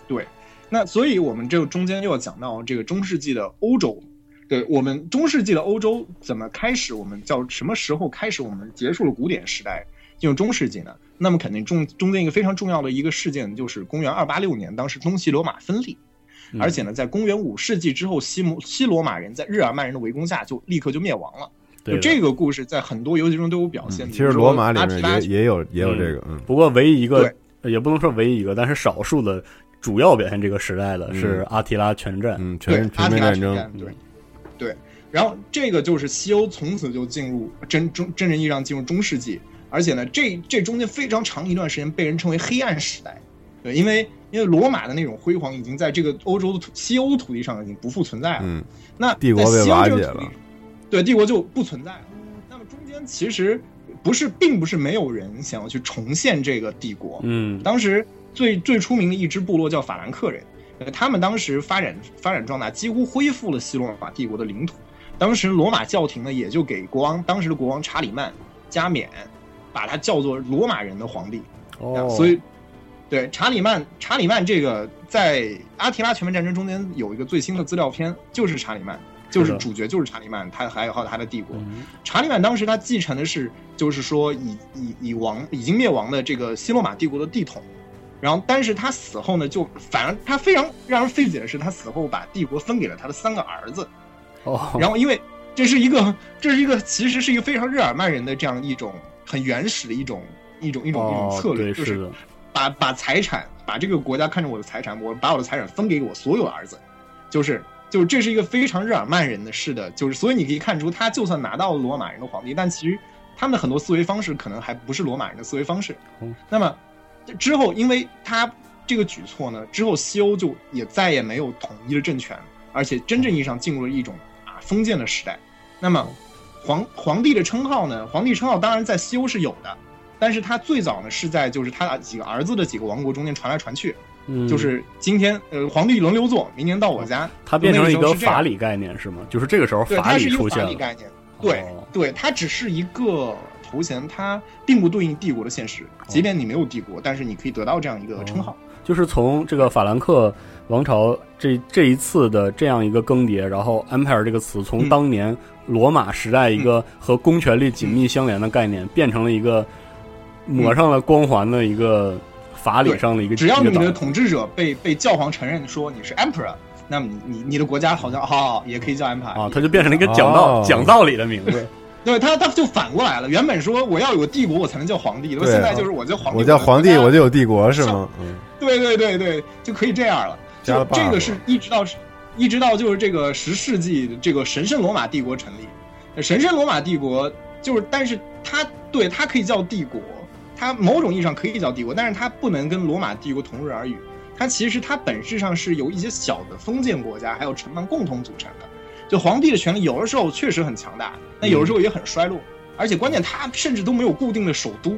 对，那所以我们这个中间又要讲到这个中世纪的欧洲，对我们中世纪的欧洲怎么开始？我们叫什么时候开始？我们结束了古典时代，进入中世纪呢？那么肯定中中间一个非常重要的一个事件就是公元二八六年，当时东西罗马分立，而且呢，在公元五世纪之后，西摩西罗马人在日耳曼人的围攻下就立刻就灭亡了。就这个故事在很多游戏中都有表现。其实罗马里面也也有也有这个，嗯。不过唯一一个也不能说唯一一个，但是少数的主要表现这个时代的是阿提拉全战，嗯，全全面战争，对对。然后这个就是西欧从此就进入真真真正意义上进入中世纪，而且呢，这这中间非常长一段时间被人称为黑暗时代，对，因为因为罗马的那种辉煌已经在这个欧洲的土西欧土地上已经不复存在了，嗯，那帝国被瓦解了。对帝国就不存在了。那么中间其实不是，并不是没有人想要去重现这个帝国。嗯，当时最最出名的一支部落叫法兰克人，他们当时发展发展壮大，几乎恢复了西罗马帝国的领土。当时罗马教廷呢，也就给国王当时的国王查理曼加冕，把他叫做罗马人的皇帝。哦，所以对查理曼，查理曼这个在阿提拉全面战争中间有一个最新的资料片，就是查理曼。就是主角就是查理曼，他还有还有他的帝国。查理曼当时他继承的是，就是说已已已亡已经灭亡的这个西罗马帝国的帝统。然后，但是他死后呢，就反而他非常让人费解的是，他死后把帝国分给了他的三个儿子。哦。然后，因为这是一个这是一个其实是一个非常日耳曼人的这样一种很原始的一种一种一种一种策略，就是把把财产把这个国家看成我的财产，我把我的财产分给我所有的儿子，就是。就是这是一个非常日耳曼人的事的，就是所以你可以看出，他就算拿到了罗马人的皇帝，但其实他们的很多思维方式可能还不是罗马人的思维方式。那么之后，因为他这个举措呢，之后西欧就也再也没有统一的政权，而且真正意义上进入了一种啊封建的时代。那么皇皇帝的称号呢，皇帝称号当然在西欧是有的，但是他最早呢是在就是他几个儿子的几个王国中间传来传去。就是今天，呃，皇帝轮流坐，明年到我家，它变成了一个法理概念是吗？就是这个时候法理出现了。概念，对对，它只是一个头衔，它并不对应帝国的现实。即便你没有帝国，但是你可以得到这样一个称号。就是从这个法兰克王朝这这一次的这样一个更迭，然后 “empire” 这个词从当年罗马时代一个和公权力紧密相连的概念，变成了一个抹上了光环的一个。法理上的一个，只要你的统治者被被教皇承认说你是 emperor，那么你你你的国家好像好也可以叫 empire 啊，它就变成了一个讲道讲道理的名字。对他他就反过来了，原本说我要有个帝国我才能叫皇帝，那现在就是我叫皇帝，我叫皇帝我就有帝国是吗？嗯，对对对对，就可以这样了。就这个是一直到一直到就是这个十世纪这个神圣罗马帝国成立，神圣罗马帝国就是，但是它对它可以叫帝国。它某种意义上可以叫帝国，但是它不能跟罗马帝国同日而语。它其实它本质上是由一些小的封建国家还有城邦共同组成的。就皇帝的权力有的时候确实很强大，但有的时候也很衰落，而且关键他甚至都没有固定的首都。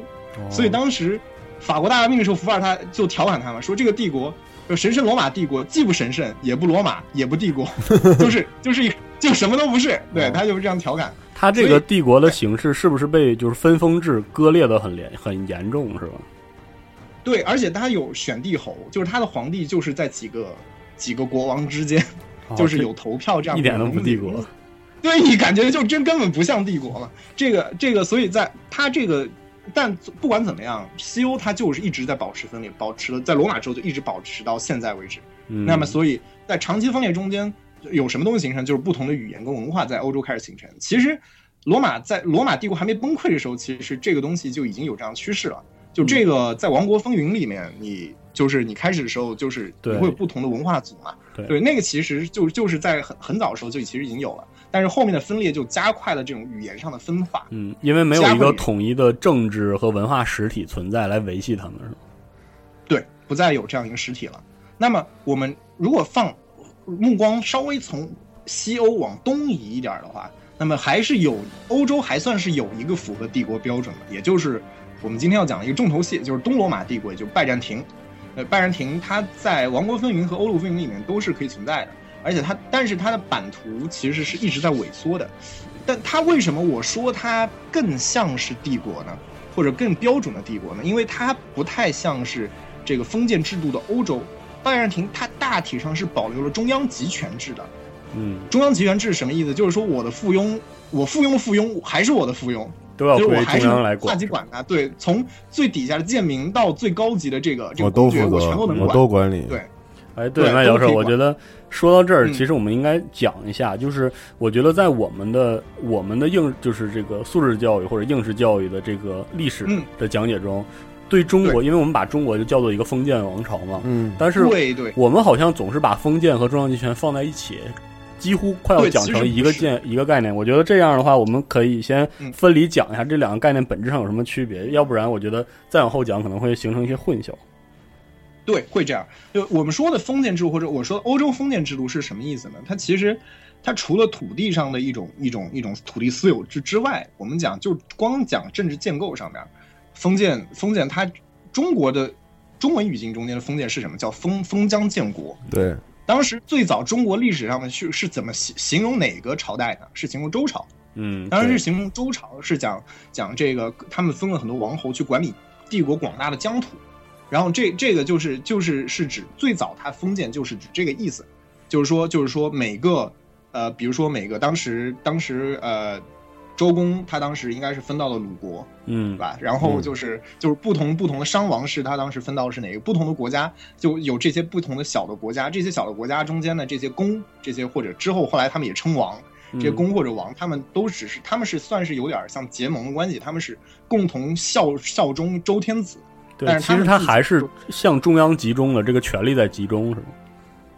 所以当时法国大革命的时候，伏尔泰就调侃他们说：“这个帝国，就神圣罗马帝国，既不神圣，也不罗马，也不帝国，就是就是一就什么都不是。”对他就是这样调侃。他这个帝国的形式是不是被就是分封制割裂的很严很严重是吧？对，而且他有选帝侯，就是他的皇帝就是在几个几个国王之间，就是有投票这样，一点都不帝国。对你感觉就真根本不像帝国了。这个这个，所以在他这个，但不管怎么样，西欧他就是一直在保持分裂，保持了在罗马之后就一直保持到现在为止。那么，所以在长期分裂中间。有什么东西形成？就是不同的语言跟文化在欧洲开始形成。其实，罗马在罗马帝国还没崩溃的时候，其实这个东西就已经有这样趋势了。就这个在《王国风云》里面，你就是你开始的时候，就是你会有不同的文化组嘛。对，那个其实就就是在很很早的时候就其实已经有了，但是后面的分裂就加快了这种语言上的分化。嗯，因为没有一个统一的政治和文化实体存在来维系他们，是吗？对，不再有这样一个实体了。那么我们如果放。目光稍微从西欧往东移一点的话，那么还是有欧洲还算是有一个符合帝国标准的，也就是我们今天要讲的一个重头戏，就是东罗马帝国，就拜占庭。呃，拜占庭它在《王国风云》和《欧陆风云》里面都是可以存在的，而且它，但是它的版图其实是一直在萎缩的。但它为什么我说它更像是帝国呢？或者更标准的帝国呢？因为它不太像是这个封建制度的欧洲。拜占庭它大体上是保留了中央集权制的，嗯，中央集权制什么意思？就是说我的附庸，我附庸的附庸还是我的附庸，都要归中央来管。级管他。对，从最底下的贱民到最高级的这个这我个公爵，都负责，我全都能我管。都管理。对哎，对，对麦教授，都可以管我觉得说到这儿，嗯其实我们应该讲一下，就是我觉得在我们的我们的应就是这个素质教育或者应试教育的这个历史嗯的讲解中，对中国，因为我们把中国就叫做一个封建王朝嘛，嗯，但是对对，我们好像总是把封建和中央集权放在一起，几乎快要讲成一个建一个概念。我觉得这样的话，我们可以先嗯分离讲一下这两个概念本质上有什么区别，要不然我觉得再往后讲可能会形成一些混淆。对，会这样。就我们说的封建制度，或者我说的欧洲封建制度是什么意思呢？它其实，它除了土地上的一种一种一种土地私有制之外，我们讲就光讲政治建构上面，封建封建它中国的中文语境中间的封建是什么？叫封封疆建国。对，当时最早中国历史上的是是怎么形形容哪个朝代呢？是形容周朝。嗯，当然是形容周朝，是讲讲这个他们分了很多王侯去管理帝国广大的疆土，然后这这个就是就是是指最早它封建就是指这个意思，就是说就是说每个呃，比如说每个当时当时呃。周公他当时应该是分到了鲁国，嗯对吧？然后就是、就是不同不同的商王室，他当时分到的是哪个不同的国家，就有这些不同的小的国家，这些小的国家中间的这些公，这些或者之后后来他们也称王，这些嗯公或者王，他们都只是他们是算是有点像结盟的关系，他们是共同效效忠周天子。对，但是其实他还是向中央集中的，这个权力在集中，是吗？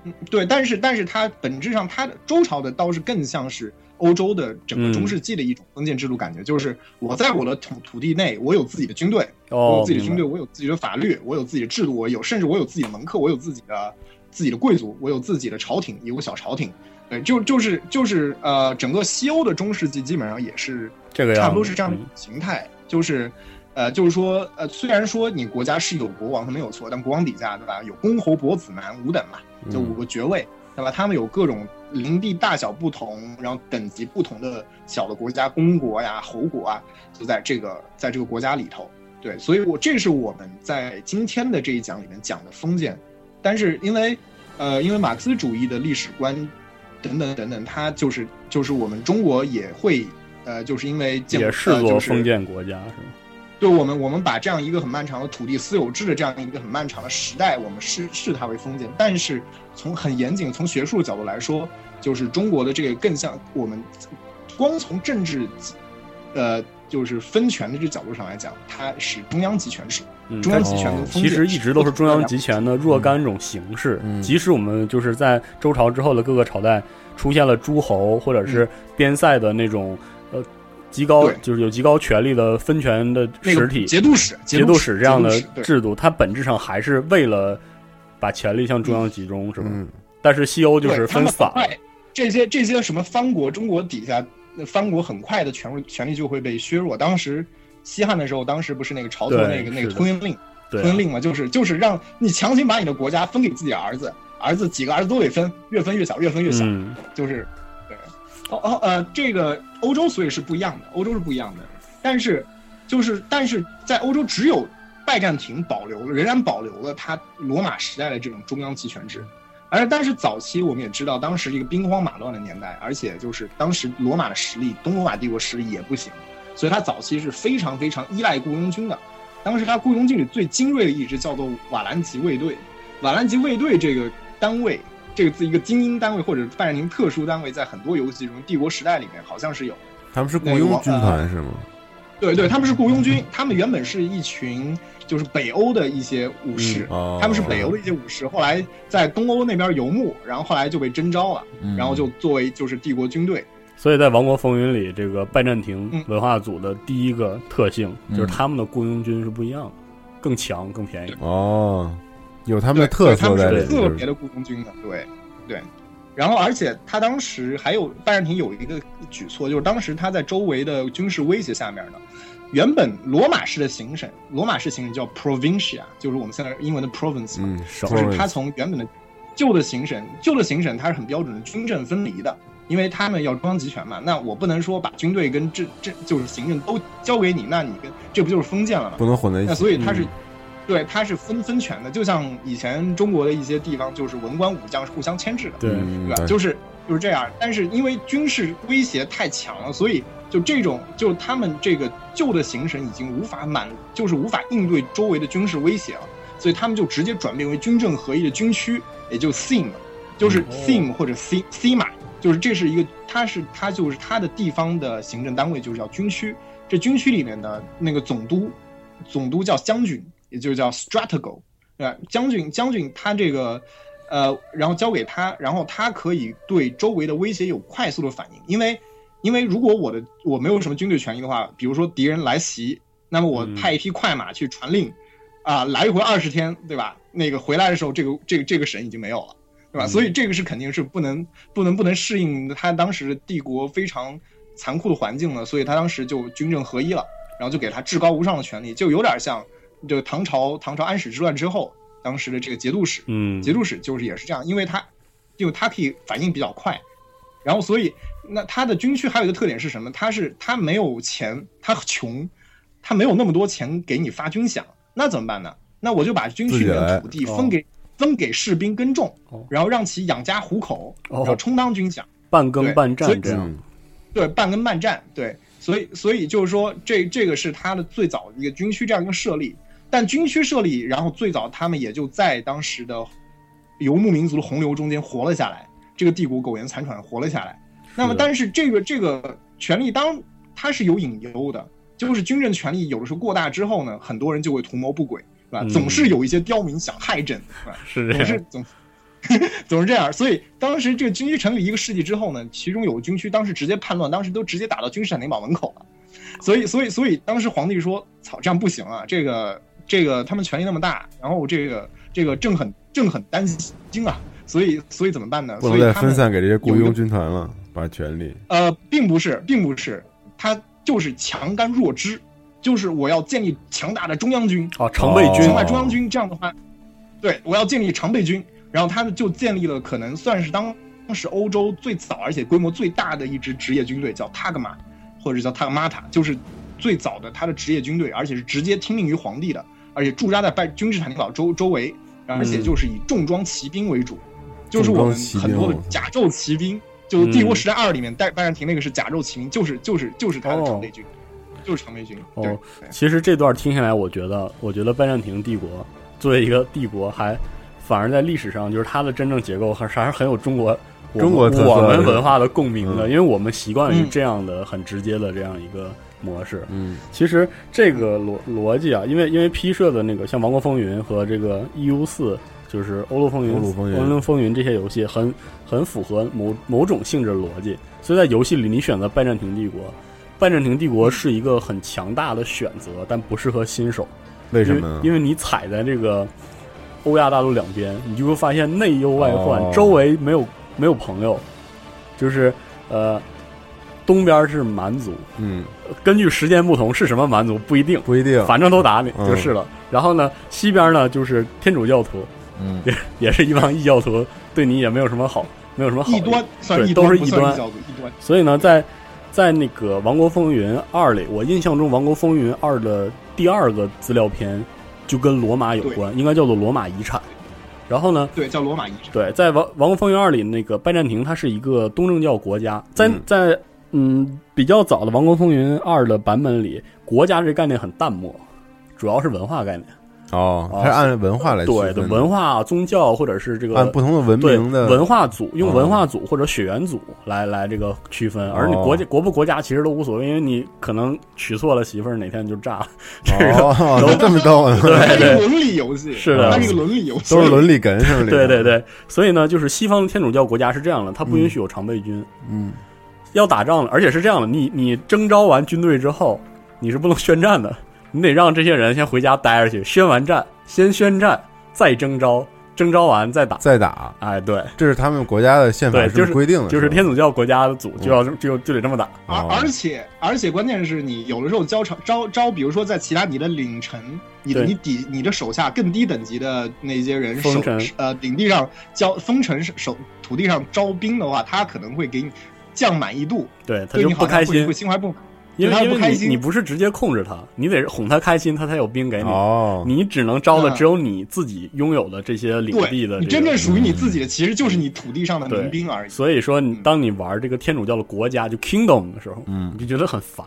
嗯，对，但是但是他本质上，他的周朝的倒是更像是欧洲的整个中世纪的一种封建制度感觉，就是我在我的土土地内，我有自己的军队，我哦有，自己的军队，我有自己的法律，我有自己的制度，我有甚至我有自己的门客，我有自己的自己的贵族，我有自己的朝廷，有个小朝廷。对，就就是就是呃，整个西欧的中世纪基本上也是这个差不多是这样的一嗯种形态，就是。呃，就是说，呃，虽然说你国家是有国王，他没有错，但国王底下，对吧？有公侯伯子男五等嘛，就五个爵位，对吧？他们有各种领地大小不同，然后等级不同的小的国家，公国呀、侯国啊，就在这个在这个国家里头。对，所以我这是我们在今天的这一讲里面讲的封建，但是因为呃，因为马克思主义的历史观等等等等，它就是就是我们中国也会呃，就是因为建也视作封建国家，是吗？对我们，我们把这样一个很漫长的土地私有制的这样一个很漫长的时代，我们视视它为封建。但是从很严谨、从学术角度来说，就是中国的这个更像我们光从政治，呃，就是分权的这个角度上来讲，它是中央集权制。嗯，中央集权跟封其实一直都是中央集权的若干种形式。嗯即使我们就是在周朝之后的各个朝代出现了诸侯或者是边塞的那种呃极高就是有极高权力的分权的那个实体、节度使、节度使这样的制度，它本质上还是为了把权力向中央集中，是吧？嗯，但是西欧就是分散这些这些什么藩国，中国底下那藩国很快的权力权力就会被削弱。当时西汉的时候，当时不是那个朝廷对那个那个吞令，吞令嘛，就是就是让你强行把你的国家分给自己的儿子，儿子几个儿子都得分，越分越小，越分越小，嗯，就是对。哦呃，这个欧洲所以是不一样的，欧洲是不一样的，但是就是但是在欧洲只有拜占庭保留了，仍然保留了它罗马时代的这种中央集权制。而但是早期我们也知道，当时一个兵荒马乱的年代，而且就是当时罗马的实力，东罗马帝国实力也不行，所以它早期是非常非常依赖雇佣军的。当时它雇佣军里最精锐的一支叫做瓦兰吉卫队，瓦兰吉卫队这个单位，这个是一个精英单位或者拜占庭特殊单位，在很多游戏中，帝国时代里面好像是有。他们是雇佣军团是吗？对对，他们是雇佣军，他们原本是一群就是北欧的一些武士，嗯哦他们是北欧的一些武士，后来在东欧那边游牧，然后后来就被征召了，嗯然后就作为就是帝国军队。所以在《王国风云》里，这个拜占庭嗯文化组的第一个特性、嗯就是他们的雇佣军是不一样的，更强、更便宜。哦，有他们的特色在里对他们是特别。的雇佣军的，对对。然后，而且他当时还有拜占庭有一个举措，就是当时他在周围的军事威胁下面呢，原本罗马式的行省，罗马式行省叫 provincia，就是我们现在英文的 province 嘛，嗯，就是他从原本的旧的行省，旧的行省它是很标准的军政分离的，因为他们要中央集权嘛。那我不能说把军队跟这这就是行政都交给你，那你跟这不就是封建了吗？不能混在一那起。所以他是，嗯对，它是分分权的，就像以前中国的一些地方，就是文官武将是互相牵制的，对嗯对吧？就是就是这样。但是因为军事威胁太强了，所以就这种就他们这个旧的行省已经无法满，就是无法应对周围的军事威胁了，所以他们就直接转变为军政合一的军区，也就 SIM，就是 SIM 或者 C C 码，就是这是一个，它是它就是它的地方的行政单位就是叫军区。这军区里面的那个总督，总督叫将军，也就叫 Stratego，对吧？将军将军他这个。呃，然后交给他，然后他可以对周围的威胁有快速的反应，因为，因为如果我的我没有什么军队权益的话，比如说敌人来袭，那么我派一匹快马去传令，啊，来回二十天，对吧？那个回来的时候，这个这个这个神已经没有了，对吧？所以这个是肯定是不能不能不能适应他当时帝国非常残酷的环境了，所以他当时就军政合一了，然后就给他至高无上的权利，就有点像这个唐朝唐朝安史之乱之后。当时的这个节度使，嗯，节度使就是也是这样，因为他，因为他可以反应比较快，然后所以那他的军区还有一个特点是什么？他是他没有钱，他穷，他没有那么多钱给你发军饷，那怎么办呢？那我就把军区里的土地分给分给士兵耕种，然后让其养家糊口，然后充当军饷，半耕半战这样，对，半耕半战，对，所以所以就是说这这个是他的最早的一个军区这样一个设立。但军区设立，然后最早他们也就在当时的游牧民族的洪流中间活了下来，这个帝国苟延残喘活了下来。那么，但是这个这个权力当它是有隐忧的，就是军政权力有的时候过大之后呢，很多人就会图谋不轨，是吧？总是有一些刁民想害朕，是吧？是总 总是这样。所以当时这个军区成立一个世纪之后呢，其中有个军区当时直接叛乱，当时都直接打到君士坦丁堡门口了。所以，所以，所以当时皇帝说：“操，这样不行啊，这个。”这个他们权力那么大，然后这个这个朕很朕很担心啊，所以所以怎么办呢？不能再分散给这些雇佣军团了，把权力。呃，并不是，并不是，他就是强干弱支，就是我要建立强大的中央军啊，常备军，强大中央军，这样的话，对我要建立常备军，然后他们就建立了可能算是当当时欧洲最早而且规模最大的一支职业军队，叫塔格玛，或者叫塔格玛塔，就是最早的他的职业军队，而且是直接听命于皇帝的。而且驻扎在拜君士坦丁堡周周围，而且就是以重装骑兵为主，就是我们很多的甲胄骑兵，就帝国时代二里面带拜占庭那个是甲胄骑兵，就是就是就是他的常备军，就是常备军。哦，其实这段听下来，我觉得，我觉得拜占庭帝国作为一个帝国，还反而在历史上，就是它的真正结构还是还是很有中国中国我们文化的共鸣的，因为我们习惯于这样的很直接的这样一个。模式，嗯，其实这个逻逻辑啊，因为因为 P 社的那个像《王国风云》和这个 EU 四，就是《欧陆风云》《欧陆风云》这些游戏，很很符合某某种性质逻辑，所以在游戏里你选择拜占庭帝国，拜占庭帝国是一个很强大的选择，但不适合新手。为什么？因为你踩在这个欧亚大陆两边，你就会发现内忧外患，周围没有没有朋友，就是呃。东边是蛮族，嗯，根据时间不同是什么蛮族不一定，不一定，反正都打你就是了。然后呢，西边呢就是天主教徒，嗯，也也是一帮异教徒，对你也没有什么好，没有什么好。异端，对，都是异端。所以呢，在在那个《王国风云二》里，我印象中《王国风云二》的第二个资料片就跟罗马有关，应该叫做罗马遗产。然后呢？对，叫罗马遗产。对，在《王王国风云二》里，那个拜占庭它是一个东正教国家，在在。嗯，比较早的《王国风云二》的版本里，国家这概念很淡漠，主要是文化概念。哦，它是按文化来对的，文化、宗教或者是这个按不同的文明的文化组，用文化组或者血缘组来来这个区分。而你国家国不国家其实都无所谓，因为你可能娶错了媳妇儿，哪天就炸了。这个都这么逗呢？对对，伦理游戏是的，它是个伦理游戏，都是伦理梗是不是？对对对，所以呢，就是西方的天主教国家是这样的，它不允许有常备军。嗯。要打仗了，而且是这样的，你你征召完军队之后，你是不能宣战的，你得让这些人先回家待着去，宣完战，先宣战，再征召，征召完再打，再打。哎，对，这是他们国家的宪法是规定的，就是天主教国家的组就要就就得这么打。而而且而且关键是你有的时候交招招招，比如说在其他你的领城，你的你底你的手下更低等级的那些人，守呃领地上交封城守土地上招兵的话，他可能会给你。降满意度，对他就不开心，会心怀不满。因为他因为你不开心你不是直接控制他，你得哄他开心，他才有兵给你。哦，你只能招的嗯只有你自己拥有的这些领地的、这个，对你真正属于你自己的，其实就是你土地上的民兵而已。所以说，你当你玩这个天主教的国家就 kingdom 的时候，嗯你就觉得很烦。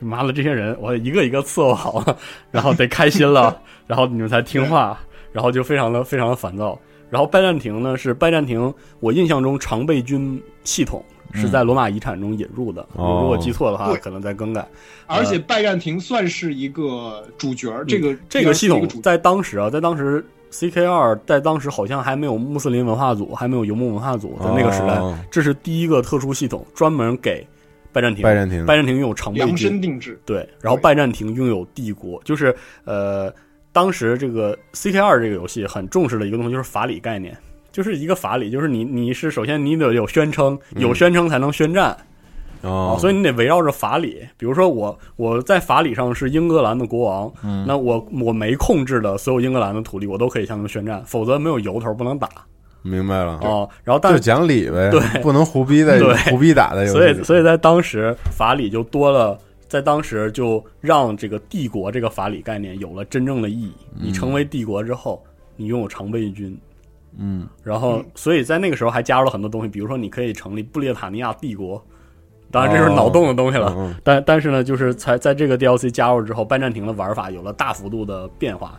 妈的，这些人我一个一个伺候好了，然后得开心了，然后你们才听话，然后就非常的非常的烦躁。然后拜占庭呢是拜占庭，我印象中常备军系统是在罗马遗产中引入的，哦如果记错的话，对可能再更改。而且拜占庭算是一个主角儿，这个嗯这个系统在当时啊，在当时 CK 二在当时好像还没有穆斯林文化组，还没有游牧文化组，在那个时代，哦这是第一个特殊系统，专门给拜占庭。拜占庭拜占庭拥有常备量身，定制。对，然后拜占庭拥有帝国，就是呃，当时这个 CK 二这个游戏很重视的一个东西就是法理概念，就是一个法理，就是你你是首先你得有宣称，有宣称才能宣战。哦，所以你得围绕着法理，比如说我我在法理上是英格兰的国王，嗯那我我没控制的所有英格兰的土地，我都可以向他们宣战，否则没有由头不能打明白了，哦。然后但就讲理呗，对不能胡逼的 对胡逼打的所，以所以在当时法理就多了，在当时就让这个帝国这个法理概念有了真正的意义。你成为帝国之后，你拥有常备军。嗯。然后，所以在那个时候还加入了很多东西，比如说你可以成立布列塔尼亚帝国，当然这是脑洞的东西了。但但是呢，就是才在这个 DLC 加入之后，拜占庭的玩法有了大幅度的变化。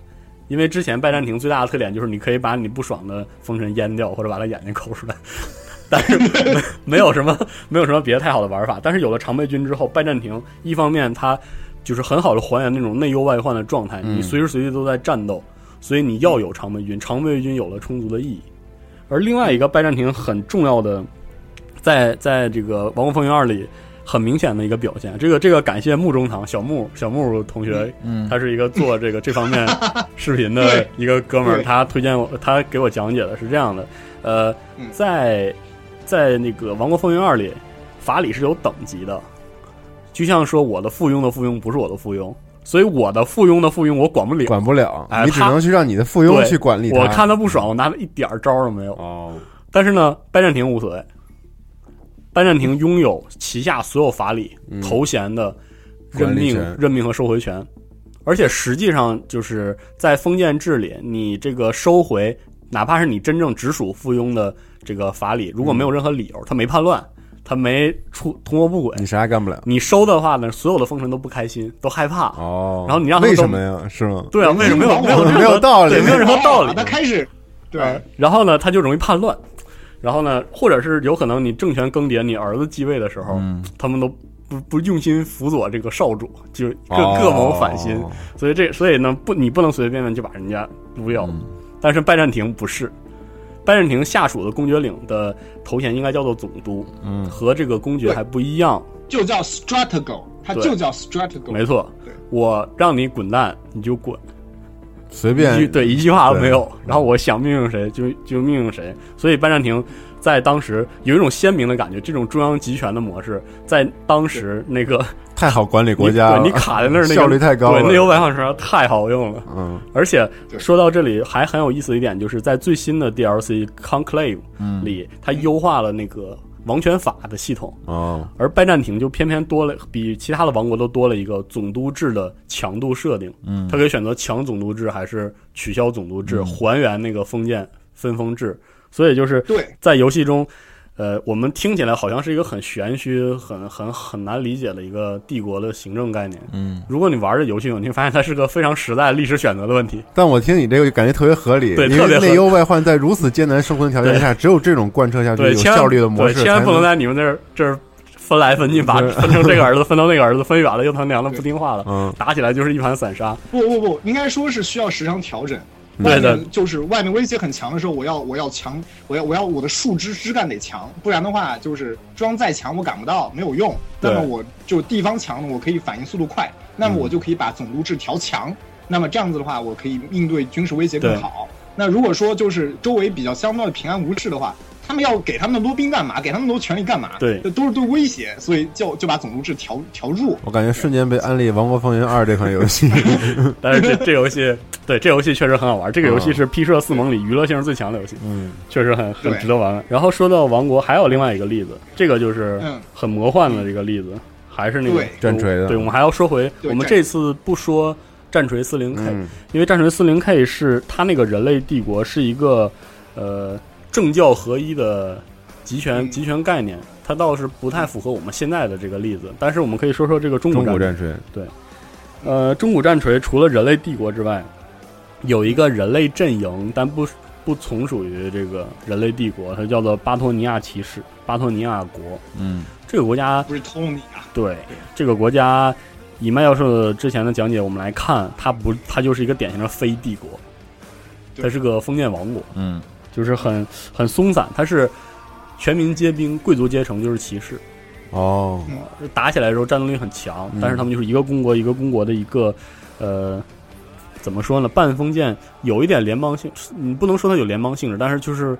因为之前拜占庭最大的特点就是你可以把你不爽的风神阉掉，或者把他眼睛抠出来，但是没没有什么没有什么别的太好的玩法。但是有了常备军之后，拜占庭一方面它就是很好的还原那种内忧外患的状态，嗯。你随时随地都在战斗，所以你要有常备军，常备军有了充足的意义。而另外一个拜占庭很重要的，在在这个《王国风云二》里很明显的一个表现，这个这个感谢木中堂小木小木同学，嗯。他是一个做这个这方面 视频的一个哥们儿，他推荐我，他给我讲解的是这样的，呃嗯，在在那个《王国风云二》里，法理是有等级的，就像说我的附庸的附庸不是我的附庸，所以我的附庸的附庸我管不了，管不了，哎你只能去让你的附庸去管理他。我看他不爽，我拿他一点招都没有。哦，但是呢，拜占庭无所谓，拜占庭拥有旗下所有法理、嗯。头衔的任命任命和收回权，而且实际上就是在封建制里，你这个收回，哪怕是你真正直属附庸的这个法理，如果没有任何理由，他没叛乱，他没出图谋不轨你，啥也干不了。你收的话呢，所有的封臣都不开心，都害怕。哦，然后你让他都为什么呀？是吗？对啊，为什么没有没有任何没有道理对，没有任何道理。他开始对呃然后呢，他就容易叛乱。然后呢，或者是有可能你政权更迭，你儿子继位的时候，嗯他们都不不用心辅佐这个少主，就各、哦各谋反心。所以这所以呢，不你不能随随便便就把人家撸掉。嗯但是拜占庭不是，拜占庭下属的公爵领的头衔应该叫做总督，嗯和这个公爵还不一样。就叫 Stratego，他就叫 Stratego。没错对，我让你滚蛋，你就滚。一句随便对一句话都没有。然后我想命令谁就就命令谁，所以拜占庭在当时有一种鲜明的感觉，这种中央集权的模式在当时那个 太好管理国家了，你对你卡在那儿，那个效率太高了。对内忧外患上太好用了。嗯而且说到这里还很有意思的一点，就是在最新的 DLC Conclave 嗯里，它优化了那个王权法的系统。哦而拜占庭就偏偏多了，比其他的王国都多了一个总督制的强度设定。嗯他可以选择强总督制还是取消总督制，还原那个封建分封制。所以就是在游戏中，呃，我们听起来好像是一个很玄虚、很很很难理解的一个帝国的行政概念。嗯，如果你玩这游戏，你会发现它是个非常实在历史选择的问题。但我听你这个感觉特别合理，对特别合理为内忧外患在如此艰难生存条件下，只有这种贯彻下去对，有千万效率的模式，对，千万不能在你们这儿这儿分来分去，把分成这个儿子，分到那个儿子，分远了又他娘的不听话了，嗯打起来就是一盘散沙。不不不，应该说是需要时常调整。外面就是外面威胁很强的时候，我要我要强，我要我要我的树枝枝干得强，不然的话就是装再强我赶不到，没有用。那么我就地方强呢，我可以反应速度快，那么我就可以把总督制调强。那么这样子的话，我可以应对军事威胁更好。那如果说就是周围比较相对平安无事的话，他们要给他们那么多兵干嘛？给他们那么多权力干嘛？对这都是对威胁，所以就就把总督制调调弱。我感觉瞬间被安利《王国风云二》这款游戏。但是这 这游戏，对这游戏确实很好玩。这个游戏是 P 社四盟里娱乐性最强的游戏，嗯确实很很值得玩玩。然后说到王国，还有另外一个例子，这个就是嗯很魔幻的一个例子，还是那个战锤的对，我们还要说回，我们这次不说战锤四零 K，、嗯因为战锤四零 K 是它那个人类帝国是一个呃政教合一的集权嗯。集权概念，它倒是不太符合我们现在的这个例子。但是我们可以说说这个中中古战锤，呃，中古战锤除了人类帝国之外，有一个人类阵营，但不不从属于这个人类帝国，它叫做巴托尼亚骑士，巴托尼亚国。嗯。这个国家不是 Tony 啊，对这个国家，以麦教授之前的讲解，我们来看，它不，它就是一个典型的非帝国，它是个封建王国，嗯就是很很松散，它是全民皆兵，贵族阶层就是骑士，哦，打起来的时候战斗力很强，嗯但是他们就是一个公国一个公国的一个呃。怎么说呢？半封建有一点联邦性，你不能说它有联邦性质，但是就是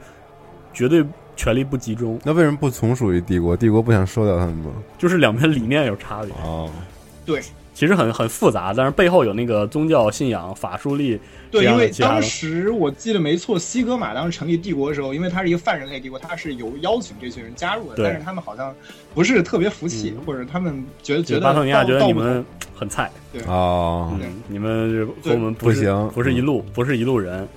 绝对权力不集中，那为什么不从属于帝国？帝国不想收掉他们吗？就是两边理念有差别。哦，对其实很很复杂，但是背后有那个宗教信仰、法术力对，因为当时我记得没错，西格玛当时成立帝国的时候，因为它是一个泛人类帝国，它是有邀请这群人加入的，但是他们好像不是特别服气，嗯。或者他们觉得觉得巴特尼亚觉得你们很菜，哦，对。嗯，你们和我们不行。不是一路，不是一路人。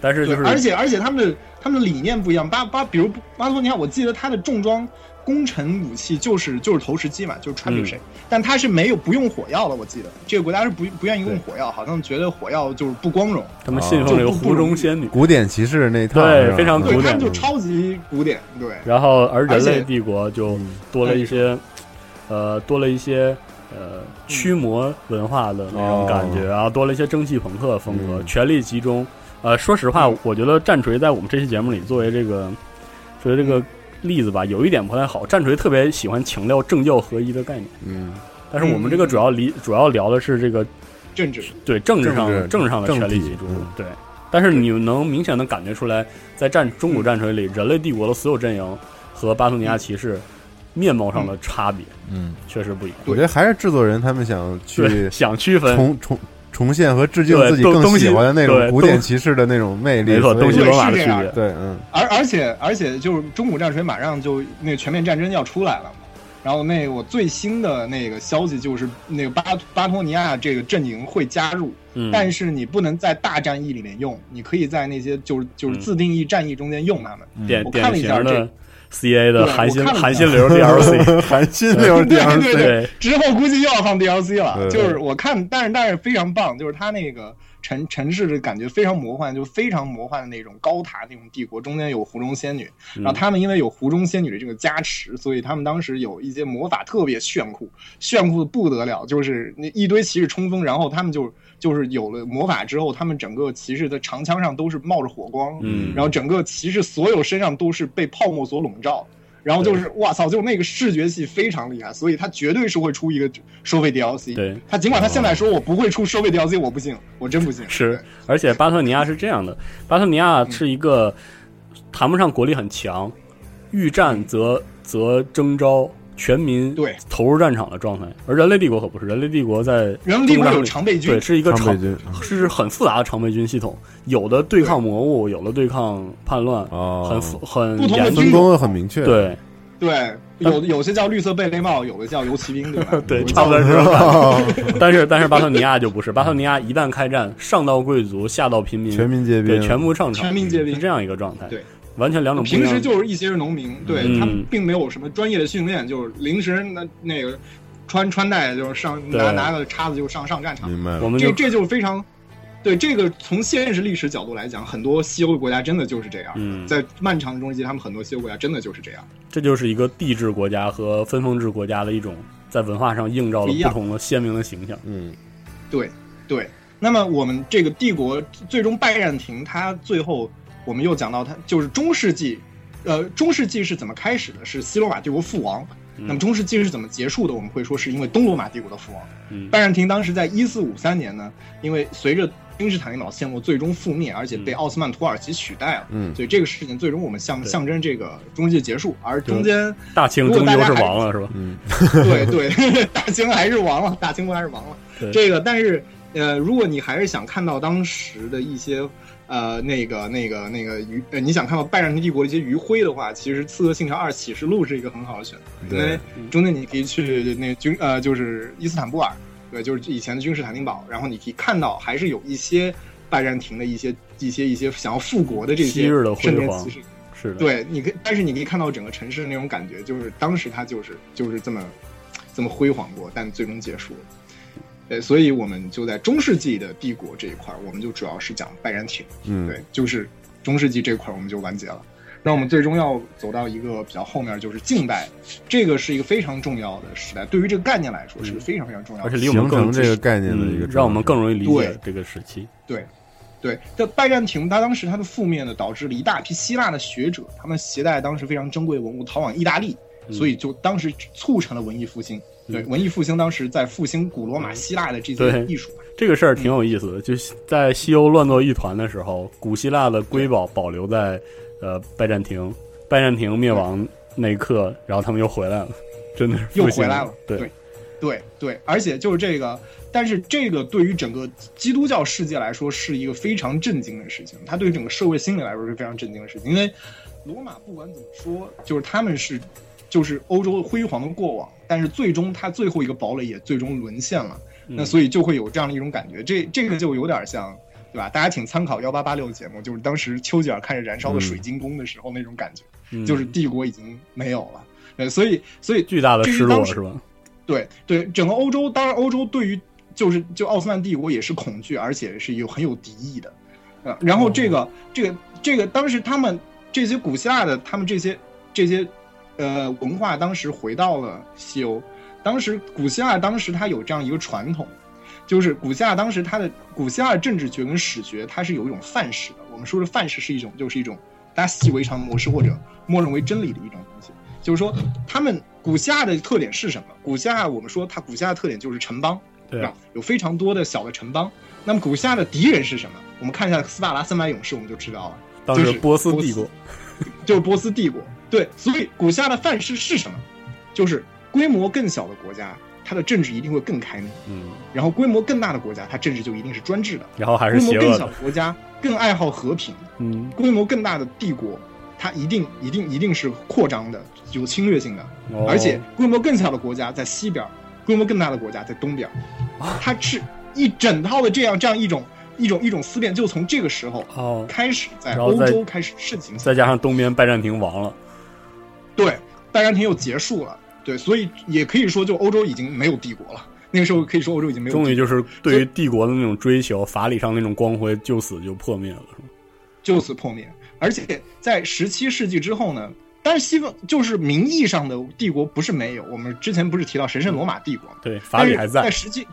但是就是，而且而且他们的他们的理念不一样。巴巴，比如巴托尼亚，我记得他的重装攻城武器就是就是投石机嘛，就是穿嗯比谁，但他是没有不用火药了。我记得。这个国家是不不愿意用火药，好像觉得火药就是不光荣。他们信奉这个湖中仙女，古典骑士那套对非常对，古典。他们就超级古典。对，然后而人类帝国就多了一些，呃，多了一些呃驱魔文化的那种感觉，然后多了一些蒸汽朋克的风格，嗯。权力集中。呃，说实话，我觉得战锤在我们这期节目里作为这个作为这个例子吧，有一点不太好。战锤特别喜欢强调政教合一的概念，嗯，但是我们这个主要理主要聊的是这个政治。对政治上政治政治上的权力集中嗯，对。但是你能明显的感觉出来，在战中古战锤里，人类帝国的所有阵营和巴图尼亚骑士面貌上的差别嗯。确实不一样。我觉得还是制作人他们想，去想区分，重重重现和致敬自己更喜欢的那种古典骑士的那种魅力，没错，所以东西罗马的是这样区别。对，嗯，而而且而且就是中古战锤马上就那个全面战争要出来了嘛，然后那个我最新的那个消息就是那个巴巴托尼亚这个阵营会加入，嗯，但是你不能在大战役里面用，你可以在那些就是就是嗯自定义战役中间用他们。典我看了一下这 CA 的对含心我看了一下含心流 DLC，韩信流对 DLC，对对，之后估计又要放 DLC 了，就是我看，但是但是非常棒，就是它那个城城市的感觉非常魔幻，就非常魔幻的那种高塔那种帝国，中间有湖中仙女，嗯然后他们因为有湖中仙女的这个加持，所以他们当时有一些魔法特别炫酷，炫酷的不得了，就是那一堆骑士冲锋，然后他们就就是有了魔法之后，他们整个骑士的长枪上都是冒着火光，嗯然后整个骑士所有身上都是被泡沫所笼罩。然后就是哇操，就那个视觉系非常厉害，所以他绝对是会出一个收费 DLC。对，他尽管他现在说我不会出收费 DLC，我不信，我真不信。是，而且巴特尼亚是这样的，巴特尼亚是一个谈不上国力很强，遇战则则征召全民对投入战场的状态，而人类帝国可不是，人类帝国在人类帝国有常备军对，，是一个常常备军是很复杂的常备军系统，有的对抗魔物，有的对抗叛乱，哦，很复很不同的。分工很明确，，对对，有有些叫绿色贝雷帽，有的叫游骑兵，对吧？对，差不多是这种感觉。但是但是巴特尼亚就不是，巴特尼亚一旦开战，上到贵族，下到平民，全民皆对兵，全部上场，全民皆兵是这样一个状态。对，完全两种。平时就是一些是农民，对、嗯他们并没有什么专业的训练，就是临时那那个穿穿戴就是上对拿拿个叉子就上上战场。明白了我。们这这就是非常，对这个从现实历史角度来讲，很多西欧国家真的就是这样。嗯在漫长的中世纪，他们很多西欧国家真的就是这样。这就是一个帝制国家和分封制国家的一种在文化上映照了一样不同的鲜明的形象。嗯，对对。那么我们这个帝国最终拜占庭，它最后我们又讲到它就是中世纪，呃，中世纪是怎么开始的？是西罗马帝国覆亡。那么中世纪是怎么结束的？我们会说是因为东罗马帝国的覆亡。嗯拜占庭当时在一四五三年呢，因为随着君士坦丁堡陷落最终覆灭，而且被奥斯曼土耳其取代了，嗯所以这个事情最终我们象象征这个中世纪结束，而中间大清终究是亡了，是吧？嗯，对对，大清还是亡了，大清国还是亡了。这个，但是呃，如果你还是想看到当时的一些呃那个那个那个余呃你想看到拜占庭帝国的一些余晖的话，其实《刺客信条二：启示录》是一个很好的选择，因为中间你可以去那军呃就是伊斯坦布尔，对，就是以前的君士坦丁堡，然后你可以看到还是有一些拜占庭的一些一些一些想要复国的这些昔日的辉圣殿煌骑士。是的，对，你可以，但是你可以看到整个城市的那种感觉，就是当时它就是就是这么这么辉煌过，但最终结束了。对，所以我们就在中世纪的帝国这一块儿，我们就主要是讲拜占庭。嗯，对，就是中世纪这块儿我们就完结了。那我们最终要走到一个比较后面，就是近代，这个是一个非常重要的时代，对于这个概念来说是非常非常重要的。而且离我们形更成这个概念的一个嗯，让我们更容易理解对这个时期。对，对，这拜占庭，它当时它的覆灭呢，导致了一大批希腊的学者，他们携带当时非常珍贵的文物逃往意大利，所以就当时促成了文艺复兴。对，文艺复兴当时在复兴古罗马、希腊的这些艺术。这个事儿挺有意思的，就是在西欧乱作一团的时候，古希腊的瑰宝保留在呃拜占庭，拜占庭灭亡那一刻，然后他们又回来了，真的是又回来了，对。对，对对，而且就是这个，但是这个对于整个基督教世界来说是一个非常震惊的事情，它对于整个社会心理来说是非常震惊的事情，因为罗马不管怎么说，就是他们是就是欧洲辉煌的过往，但是最终它最后一个堡垒也最终沦陷了，那所以就会有这样的一种感觉，这这个就有点像。对吧？大家请参考幺八八六节目，就是当时丘吉尔看着燃烧的水晶宫的时候那种感觉，嗯就是帝国已经没有了。对，所以所以巨大的失落是吧？对对，整个欧洲，当然欧洲对于就是就奥斯曼帝国也是恐惧，而且是有很有敌意的，呃，然后这个、这个这个当时他们这些古希腊的他们这些这些呃文化，当时回到了西欧，当时古希腊当时它有这样一个传统，就是古希腊当时它的古希腊政治学跟史学，它是有一种范式的。我们说的范式是一种就是一种大家习以为常模式或者默认为真理的一种东西。就是说，他们古希腊的特点是什么？古希腊我们说它古希腊的特点就是城邦，对吧？有非常多的小的城邦。那么古希腊的敌人是什么？我们看一下斯巴达三百勇士，我们就知道了，就是当时波斯帝国，就是波斯帝国。对，所以古希腊的范式是什么？就是规模更小的国家，它的政治一定会更开明；嗯，然后规模更大的国家，它政治就一定是专制的。然后还是规模更小的，国家更爱好和平，嗯，规模更大的帝国，它一定一定一定是扩张的，有侵略性的。哦而且规模更小的国家在西边，规模更大的国家在东边，它是一整套的这样这样一种一种一种思辨，就从这个时候哦，开始在欧洲开始盛行。再加上东边拜占庭亡了，对，拜占庭又结束了，对，所以也可以说，就欧洲已经没有帝国了。那个时候可以说欧洲已经没有终于就是对于帝国的那种追求，法理上那种光辉就此就破灭了？就此破灭。而且在十七世纪之后呢，但是西方就是名义上的帝国不是没有，我们之前不是提到神圣罗马帝国吗？对，法理还在在，实际，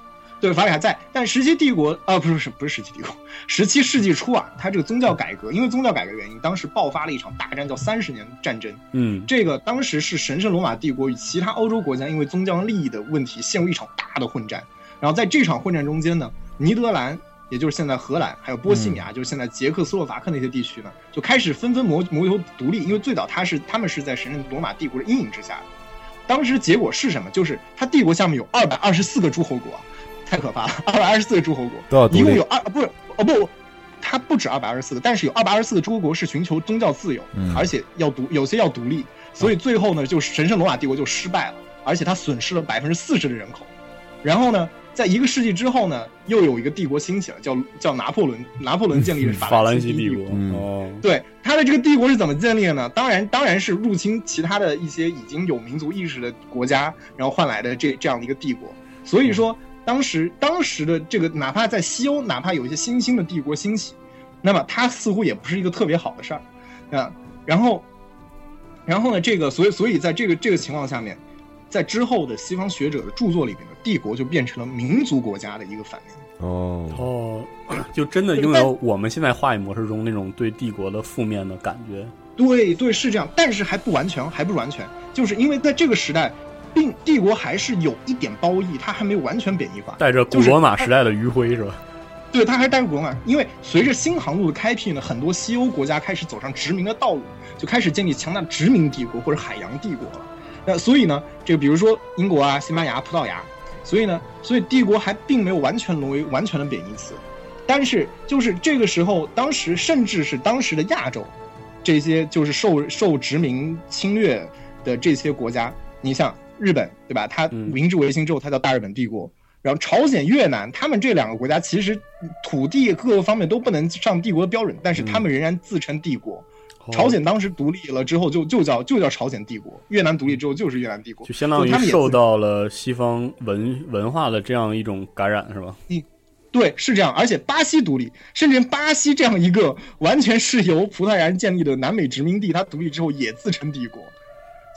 对法理还在，但十七帝国啊，不是不是不是十七帝国，十七世纪初啊，它这个宗教改革，因为宗教改革原因，当时爆发了一场大战，叫三十年战争。嗯，这个当时是神圣罗马帝国与其他欧洲国家因为宗教利益的问题陷入一场大的混战。然后在这场混战中间呢，尼德兰，也就是现在荷兰，还有波西米亚，就是现在捷克斯洛伐克那些地区呢，就开始纷纷谋谋求独立，因为最早他是他们是在神圣罗马帝国的阴影之下的。当时结果是什么？就是他帝国下面有二百二十四个诸侯国，太可怕了，二百二十四个诸侯国，都要一共有二不是哦不，它不止二百二十四个，但是有二百二十四个诸侯国是寻求宗教自由，嗯而且要独有些要独立，所以最后呢，就神圣罗马帝国就失败了，而且它损失了百分之四十的人口。然后呢，在一个世纪之后呢，又有一个帝国兴起了，叫叫拿破仑，拿破仑建立了法兰西帝国哦，对他的这个帝国是怎么建立的呢？当然，当然是入侵其他的一些已经有民族意识的国家，然后换来的这这样的一个帝国。所以说，当时当时的这个，哪怕在西欧，哪怕有一些新兴的帝国兴起，那么它似乎也不是一个特别好的事儿啊。然后，然后呢，这个所以所以在这个这个情况下面，在之后的西方学者的著作里面呢，帝国就变成了民族国家的一个反面。哦，哦，就真的拥有我们现在话语模式中那种对帝国的负面的感觉。对对是这样，但是还不完全，还不完全，就是因为在这个时代，并帝国还是有一点褒义，它还没有完全贬义化。带着古罗马时代的余晖是吧？对，它还是带着古罗马，因为随着新航路的开辟呢，很多西欧国家开始走上殖民的道路，就开始建立强大的殖民帝国或者海洋帝国了。那所以呢，这个比如说英国啊、西班牙、葡萄牙，所以呢，所以帝国还并没有完全沦为完全的贬义词。但是就是这个时候，当时甚至是当时的亚洲，这些就是受受殖民侵略的这些国家，你像日本对吧？它嗯明治维新之后，它叫大日本帝国。然后朝鲜、越南，他们这两个国家其实土地各个方面都不能上帝国的标准，但是他们仍然自称帝国。朝鲜当时独立了之后就，就叫就叫朝鲜帝国；越南独立之后就是越南帝国，就相当于受到了西方文文化的这样一种感染，是吧？嗯对，是这样。而且巴西独立，甚至巴西这样一个完全是由葡萄牙人建立的南美殖民地，它独立之后也自称帝国。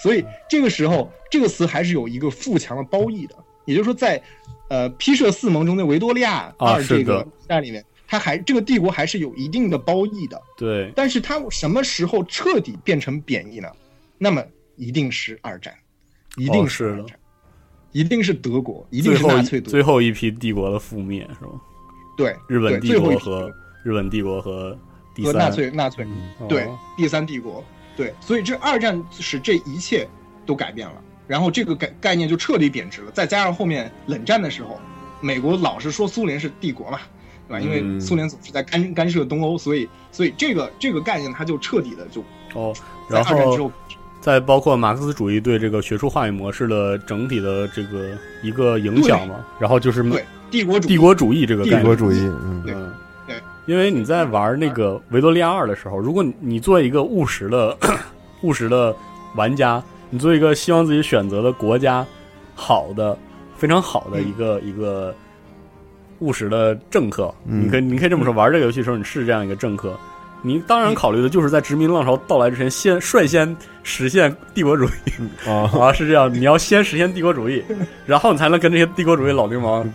所以这个时候，这个词还是有一个富强的褒义的，也就是说在，呃批设四盟中的维多利亚啊二这个代里面，它还这个帝国还是有一定的褒义的。对，但是它什么时候彻底变成贬义呢？那么一定是二战，一定哦是二战，一定是德国，一定是纳粹德国。最后一批帝国的覆灭，是吗？对，日本帝国和日本帝国和第三和纳粹纳粹。哦对，第三帝国，对，所以这二战使这一切都改变了，然后这个概概念就彻底贬值了。再加上后面冷战的时候，美国老是说苏联是帝国嘛，对吧？因为嗯。苏联总是在干干涉东欧，所以所以这个这个概念它就彻底的就哦，然后二战之后，再包括马克思主义对这个学术话语模式的整体的这个一个影响嘛，然后就是对帝国主义帝国主义这个概念，帝国主义，对，因为你在玩那个维多利亚二的时候，如果你作为一个务实的 务实的玩家，你作为一个希望自己选择的国家好的非常好的一个、一个务实的政客，嗯你可以你可以这么说，玩这个游戏的时候你是这样一个政客。你当然考虑的就是在殖民浪潮到来之前，先率先实现帝国主义啊，啊，是这样。你要先实现帝国主义，然后你才能跟这些帝国主义老流氓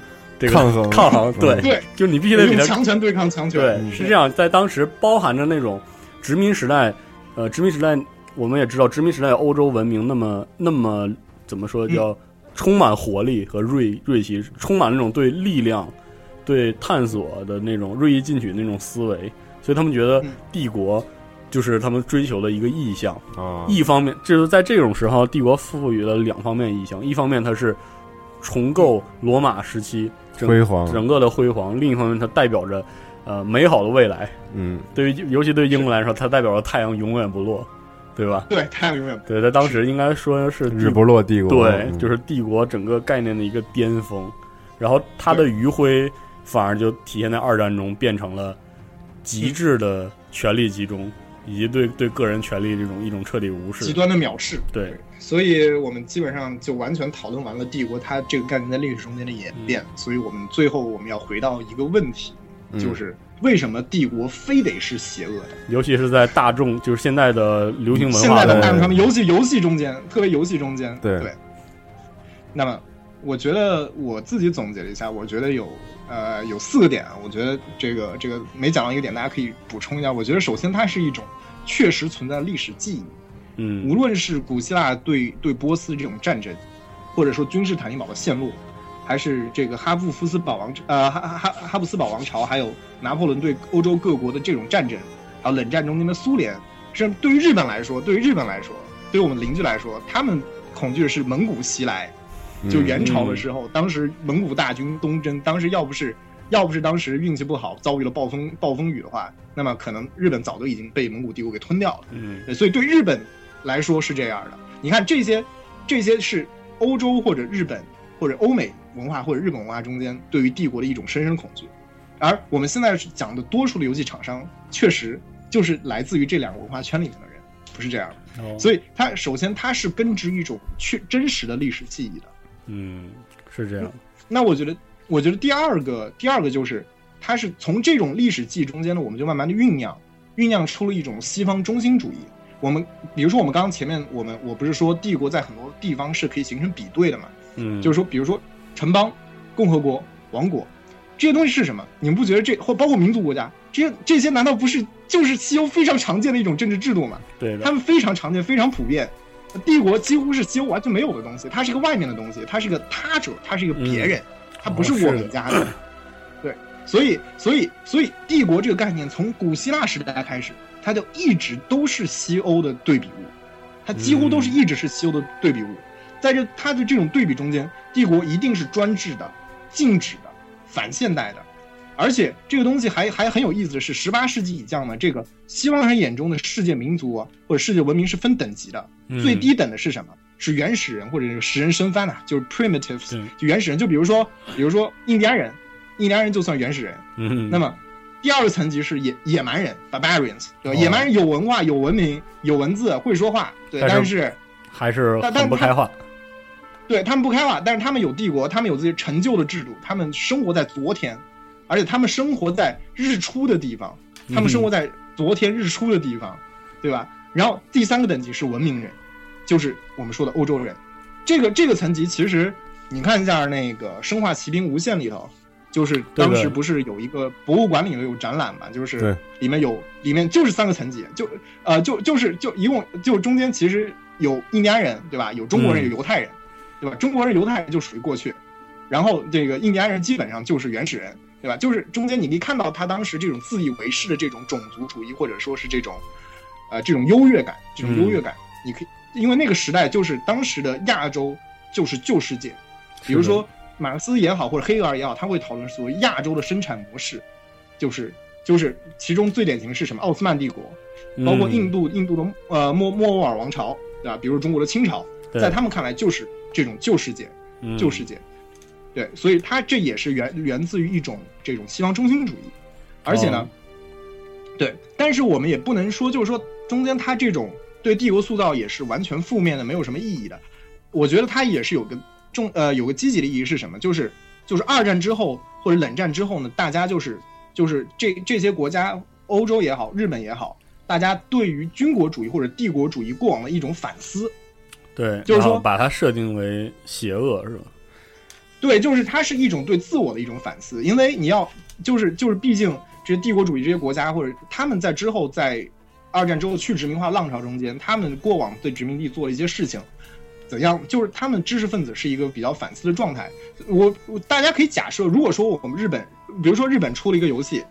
这个抗衡。抗衡。对，对，就你必须得比他用强权对抗强权，对，是这样，在当时包含着那种殖民时代，呃，殖民时代我们也知道，殖民时代欧洲文明那么那么怎么说叫充满活力和锐锐气，充满那种对力量、对探索的那种锐意进取的那种思维，所以他们觉得嗯。帝国就是他们追求的一个意向。啊，一方面，就是在这种时候，帝国赋予了两方面意向，一方面它是重构罗马时期整辉煌，整个的辉煌，另一方面它代表着呃美好的未来。嗯，对于尤其对英国来说，它代表着太阳永远不落，对吧？对，太阳永远对，在当时应该说是日不落帝国，对，嗯就是帝国整个概念的一个巅峰。然后它的余晖反而就体现在二战中，变成了极致的权力集中，以及对对个人权利这种一种彻底无视。极端的藐视。对，所以我们基本上就完全讨论完了帝国它这个概念在历史中间的演变。所以我们最后我们要回到一个问题，嗯就是为什么帝国非得是邪恶的？尤其是在大众，就是现在的流行文化现在的大众对传媒游戏游戏中间，特别游戏中间，对对。那么，我觉得我自己总结了一下，我觉得有呃有四个点啊，我觉得这个这个每讲到一个点，大家可以补充一下。我觉得首先它是一种确实存在的历史记忆，嗯无论是古希腊对对波斯这种战争，或者说君士坦丁堡的陷落，还是这个哈布夫斯堡王呃哈哈哈哈布斯堡王朝，还有拿破仑对欧洲各国的这种战争，还有冷战中间的苏联，甚至对于日本来说，对于日本来说，对于我们邻居来说，他们恐惧的是蒙古袭来。就嗯元朝的时候，当时蒙古大军东征，当时要不是要不是当时运气不好，遭遇了暴风暴风雨的话，那么可能日本早就已经被蒙古帝国给吞掉了。嗯所以对日本来说是这样的。你看这些，这些是欧洲或者日本或者欧美文化或者日本文化中间对于帝国的一种深深恐惧。而我们现在讲的多数的游戏厂商，确实就是来自于这两个文化圈里面的人，不是这样的。哦所以它首先它是根植一种确真实的历史记忆的。嗯是这样，那我觉得，我觉得第二个，第二个就是，它是从这种历史记忆中间呢，我们就慢慢的酝酿，酝酿出了一种西方中心主义。我们比如说，我们刚刚前面我们我不是说帝国在很多地方是可以形成比对的嘛？嗯就是说，比如说城邦、共和国、王国这些东西是什么？你们不觉得这或包括民族国家这些这些难道不是就是西欧非常常见的一种政治制度吗？对的他，们非常常见，非常普遍。帝国几乎是西欧完全没有的东西，它是一个外面的东西，它是一个他者，它是一个别人，它不是我们家的。对，所以，所以，所以，帝国这个概念从古希腊时代开始，它就一直都是西欧的对比物，它几乎都是一直是西欧的对比物。在这它的这种对比中间，帝国一定是专制的、静止的、反现代的，而且这个东西还还很有意思的是，十八世纪以降呢，这个西方人眼中的世界民族或者世界文明是分等级的，嗯最低等的是什么？是原始人或者是食人生番呐、就是 primitives，就原始人。就比如说，比如说印第安人，印第安人就算原始人。嗯，那么第二个层级是野野蛮人 barbarians，对吧？哦野蛮人有文化、有文明、有文字、会说话，对，但是还是但但很不开化。对他们不开化，但是他们有帝国，他们有自己成就的制度，他们生活在昨天，而且他们生活在日出的地方，他们生活在昨天日出的地方，对吧？然后第三个等级是文明人，就是我们说的欧洲人。这个这个层级其实你看一下那个《生化奇兵：无限》里头，就是当时不是有一个博物馆里面有展览嘛，就是里面有里面就是三个层级，就呃就就是就一共就中间其实有印第安人对吧？有中国人，嗯有犹太人，对吧？中国人、犹太人就属于过去，然后这个印第安人基本上就是原始人，对吧？就是中间你可以看到他当时这种自以为是的这种种族主义，或者说是这种呃这种优越感，这种优越感，你可以因为那个时代就是当时的亚洲就是旧世界，比如说马克思也好，或者黑格尔也好，他会讨论所谓亚洲的生产模式，就是就是其中最典型是什么？奥斯曼帝国，包括印度印度的呃莫莫卧儿王朝，对吧？比如中国的清朝，在他们看来就是这种旧世界，嗯旧世界。对，所以它这也是源源自于一种这种西方中心主义，而且呢，哦对，但是我们也不能说就是说中间它这种对帝国塑造也是完全负面的，没有什么意义的。我觉得它也是有个重呃有个积极的意义是什么？就是就是二战之后或者冷战之后呢，大家就是就是这这些国家，欧洲也好，日本也好，大家对于军国主义或者帝国主义过往的一种反思。对，就是说把它设定为邪恶是吧？对，就是它是一种对自我的一种反思，因为你要就是就是，毕竟这些帝国主义这些国家或者他们在之后在二战之后去殖民化浪潮中间，他们过往对殖民地做了一些事情，怎样？就是他们知识分子是一个比较反思的状态。我我大家可以假设，如果说我们日本，比如说日本出了一个游戏，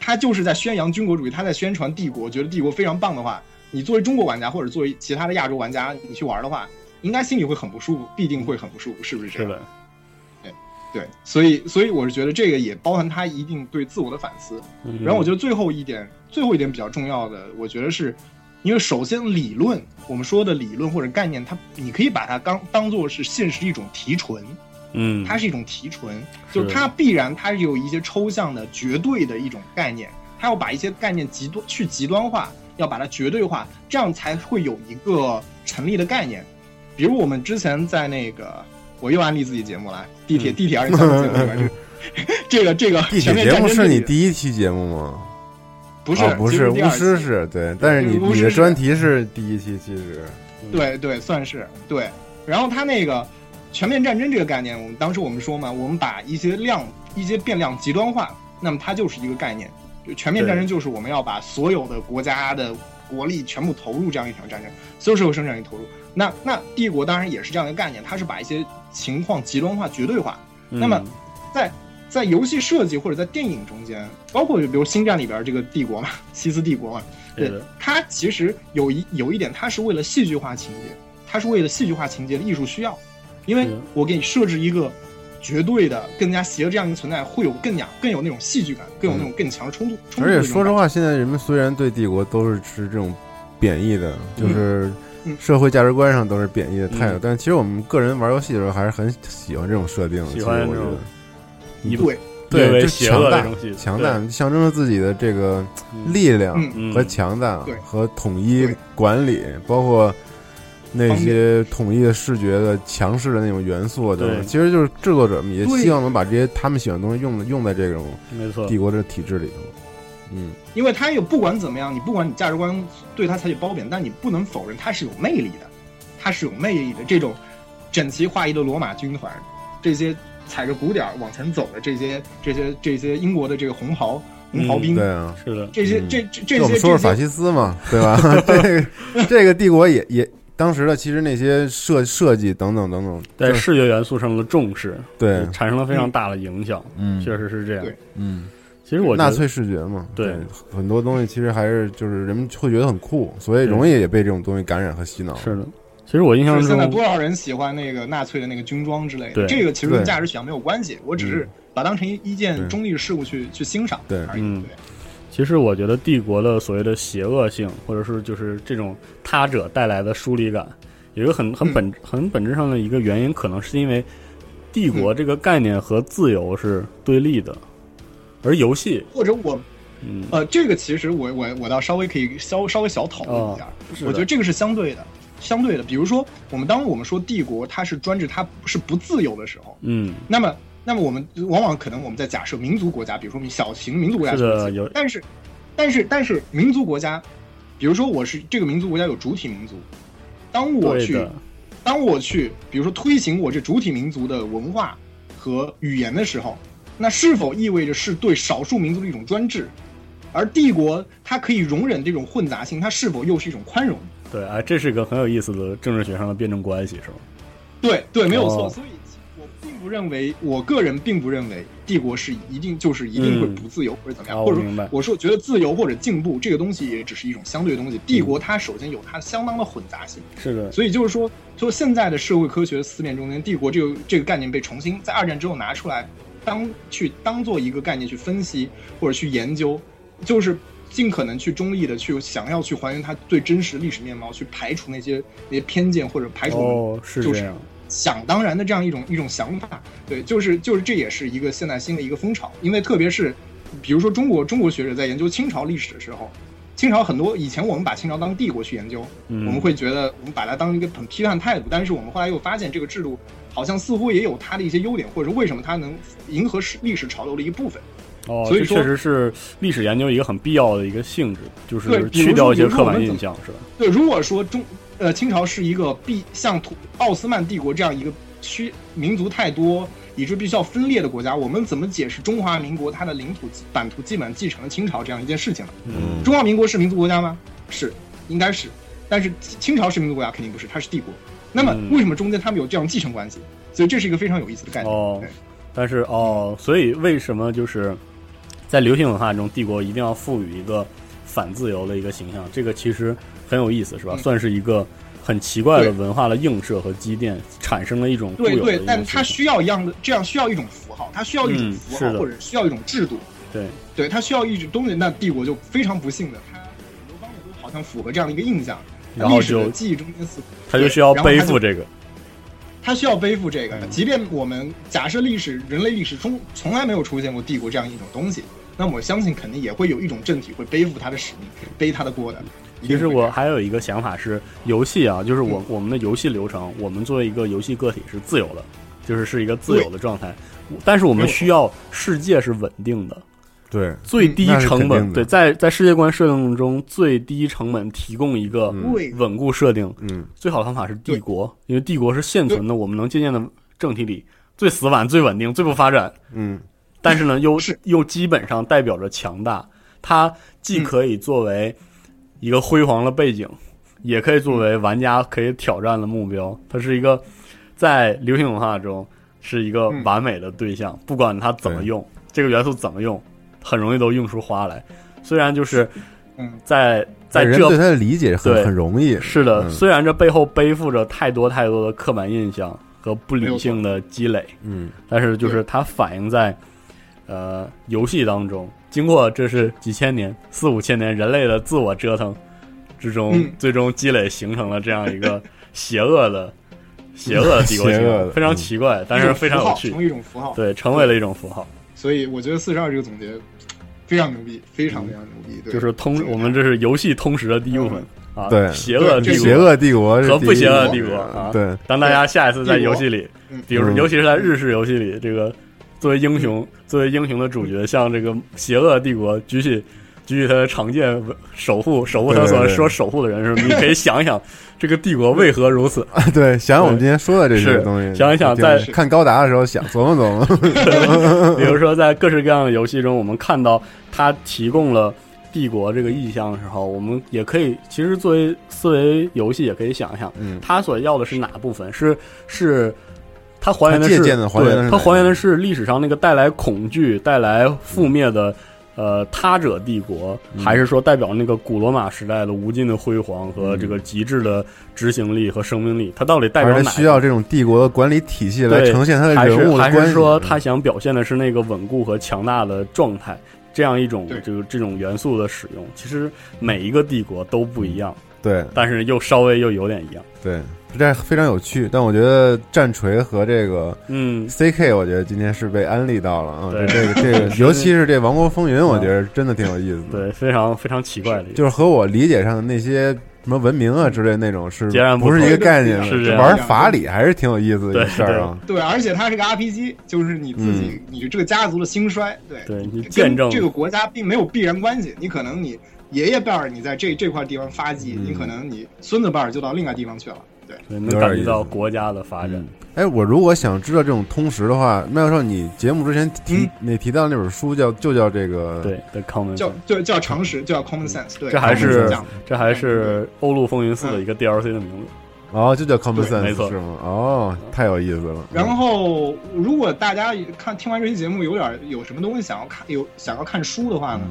它就是在宣扬军国主义，它在宣传帝国，觉得帝国非常棒的话，你作为中国玩家或者作为其他的亚洲玩家，你去玩的话，应该心里会很不舒服，必定会很不舒服，是不是这样？是的，对，所以所以我是觉得这个也包含他一定对自我的反思。嗯然后我觉得最后一点，最后一点比较重要的，我觉得是，因为首先理论，我们说的理论或者概念，它你可以把它当当做是现实一种提纯，嗯，它是一种提纯，就是它必然它是有一些抽象的绝对的一种概念，它要把一些概念极端去极端化，要把它绝对化，这样才会有一个成立的概念。比如我们之前在那个，我又安利自己节目了，地铁、嗯地铁二零三节目里边，这个这个地铁节目是你第一期节目吗？不是、哦不是，巫师是对，但是你你的专题是第一期，其实对对，算是对。然后他那个全面战争这个概念，我们当时我们说嘛，我们把一些量、一些变量极端化，那么它就是一个概念。就全面战争就是我们要把所有的国家的国力全部投入这样一场战争，所有社会生产力投入。那那帝国当然也是这样一个概念，它是把一些情况极端化、绝对化。那么嗯在在游戏设计或者在电影中间，包括比如《星战》里边这个帝国嘛，西斯帝国嘛，对它其实有一有一点，它是为了戏剧化情节，它是为了戏剧化情节的艺术需要，因为我给你设置一个绝对的、更加邪恶这样一个存在，会有更加更有那种戏剧感，更有那种更强的冲突。冲突而且说实话，现在人们虽然对帝国都是持这种贬义的，就是嗯社会价值观上都是贬义的态度，嗯。但其实我们个人玩游戏的时候还是很喜欢这种设定的。喜欢我觉得。以对对，就强大的，强大，象征着自己的这个嗯。力量和强大和统一管理，包括那些统一的视觉的强势的那种元素等等，对。其实就是制作者们也希望能把这些他们喜欢的东西用用在这种没错。帝，国的体制里头。嗯，因为他有不管怎么样，你不管你价值观对他采取褒贬，但你不能否认他是有魅力的，他是有魅力的。这种整齐划一的罗马军团，这些踩着鼓点儿往前走的这些这些这些英国的这个红袍红袍兵，对啊。是的，嗯这些这这这些这些们说说法西斯嘛，对吧？这个这个帝国也也当时的其实那些设设计等等等等，在视觉元素上的重视，对，产生了非常大的影响，嗯确实是这样对。嗯，其实我纳粹视觉嘛，对很多东西其实还是就是人们会觉得很酷，所以容易也被这种东西感染和洗脑。是的，其实我印象中现在多少人喜欢那个纳粹的那个军装之类的？对这个其实跟价值取向没有关系，我只是把它当成一一件中立事物去去欣赏对而已。其实我觉得帝国的所谓的邪恶性，或者是就是这种他者带来的疏离感，有一个很很嗯本、很本质上的一个原因，可能是因为帝国这个概念和自由是对立的，而游戏，或者我嗯，呃，这个其实我我我倒稍微可以稍稍微小讨论一下，我觉得这个是相对的，相对的。比如说，我们当我们说帝国它是专制，它是不自由的时候，嗯，那么那么我们往往可能我们在假设民族国家，比如说小型民族国家但是但是但是民族国家，比如说我是这个民族国家有主体民族，当我去，当我去，比如说推行我这主体民族的文化和语言的时候，那是否意味着是对少数民族的一种专制？而帝国它可以容忍这种混杂性，它是否又是一种宽容？对，啊，这是一个很有意思的政治学上的辩证关系，是吧？对对，没有错。哦所以我并不认为，我个人并不认为帝国是一定就是一定会不自由或者怎么样，哦或者说我说觉得自由或者进步这个东西也只是一种相对的东西。帝国它首先有它相当的混杂性。是的，所以就是说，说现在的社会科学思辨中间，帝国这个这个概念被重新在二战之后拿出来，当去当做一个概念去分析或者去研究，就是尽可能去中立的去想要去还原它最真实的历史面貌，去排除那些那些偏见或者排除就是这样，想当然的这样一种一种想法。对，就是就是这也是一个现代新的一个风潮，因为特别是比如说中国中国学者在研究清朝历史的时候。清朝很多以前我们把清朝当帝国去研究，嗯我们会觉得我们把它当一个很批判态度，但是我们后来又发现这个制度好像似乎也有它的一些优点，或者为什么它能迎合史历史潮流的一部分。哦，所以确实是历史研究一个很必要的一个性质，就是去掉一些刻板印象，是吧？对，如果说中呃清朝是一个必像土奥斯曼帝国这样一个区民族太多，以致必须要分裂的国家，我们怎么解释中华民国它的领土版图基本继承了清朝这样一件事情呢？嗯，中华民国是民族国家吗？是，应该是，但是清朝是民族国家肯定不是，它是帝国。那么嗯为什么中间他们有这样继承关系？所以这是一个非常有意思的概念。哦但是哦，所以为什么就是在流行文化中，帝国一定要赋予一个反自由的一个形象？这个其实很有意思，是吧？嗯算是一个很奇怪的文化的映射和积淀，产生了一种对对但它需要一样的，这样需要一种符号，它需要一种嗯符号，是或者需要一种制度。对，对，它需要一种东西。那帝国就非常不幸的，它很多方面都好像符合这样的一个印象。然后就记忆中间似乎他就需要背负这个。他需要背负这个嗯。即便我们假设历史人类历史中从来没有出现过帝国这样一种东西，那我相信肯定也会有一种政体会背负他的使命，背他的锅的。一其实我还有一个想法是，游戏啊，就是我、我们的游戏流程，我们作为一个游戏个体是自由的，就是是一个自由的状态。但是我们需要世界是稳定的，对，最低成本对，在在世界观设定中最低成本提供一个稳固设定，嗯，最好的方法是帝国，因为帝国是现存的我们能借鉴的政体里最死板、最稳定、最不发展，嗯，但是呢，又是。又基本上代表着强大。它既嗯。可以作为一个辉煌的背景，也可以作为玩家可以挑战的目标。它是一个在流行文化中是一个嗯。完美的对象，不管它怎么用，这个元素怎么用，很容易都用出花来。虽然就是嗯在在这人对他的理解很很容易，是的，嗯虽然这背后背负着太多太多的刻板印象和不理性的积累，嗯，但是就是它反映在呃游戏当中，经过这是几千年、四五千年人类的自我折腾之中，嗯最终积累形成了这样一个邪恶的、邪恶的帝国形象，邪恶的非常奇怪，但是非常有趣一种符号成，为一种符号。对，成为了一种符号，所以我觉得四十二这个总结非常牛逼，非常非常牛逼。对就是通我们这是游戏通识的第一部分啊，对邪恶帝国，邪恶帝国是和不邪恶帝国啊对，当大家下一次在游戏里嗯，比如尤其是在日式游戏里，这个作为英雄、作为英雄的主角，向这个邪恶帝国举起举起他的长剑，守护守护他所说守护的人是吧？你可以想一想，这个帝国为何如此？对，想想我们今天说的这些东西，想一想在看高达的时候想琢磨琢磨，比如说，在各式各样的游戏中，我们看到他提供了帝国这个意象的时候，我们也可以，其实作为思维游戏，也可以想一想，嗯，他所要的是哪部分？是是，它还原的是对，它还原的是历史上那个带来恐惧、带来覆灭的呃他者帝国，还是说代表那个古罗马时代的无尽的辉煌和这个极致的执行力和生命力？它到底代表哪？需要这种帝国的管理体系来对呈现他的人物的关系。还是说他想表现的是那个稳固和强大的状态？这样一种就是这种元素的使用，其实每一个帝国都不一样，对但是又稍微又有点一样。对，这非常有趣。但我觉得战锤和这个嗯，CK，我觉得今天是被安利到了啊。这这个 这个，尤其是这《王国风云》，我觉得真的挺有意思的。对，非常非常奇怪的，就是和我理解上的那些什么文明啊之类那种是截然不是一个概念的？是玩法理还是挺有意思的一个事儿啊。对，而且它是个 RPG，就是你自己、你这个家族的兴衰，对，对你见证这个国家并没有必然关系。你可能你爷爷辈儿你在这这块地方发迹，嗯你可能你孙子辈儿就到另外地方去了。对，对能感觉到国家的发展嗯。哎，我如果想知道这种通识的话，麦教授，你节目之前提嗯那提到那本书叫就叫这个对的 common，叫就叫常识，就叫 common sense。对，这还是这还是《欧陆风云四》的一个 DLC 的名字。哦，就叫 common sense 没错是吗？哦，太有意思了。然后，如果大家看听完这期节目有点有什么东西想要看，有想要看书的话呢，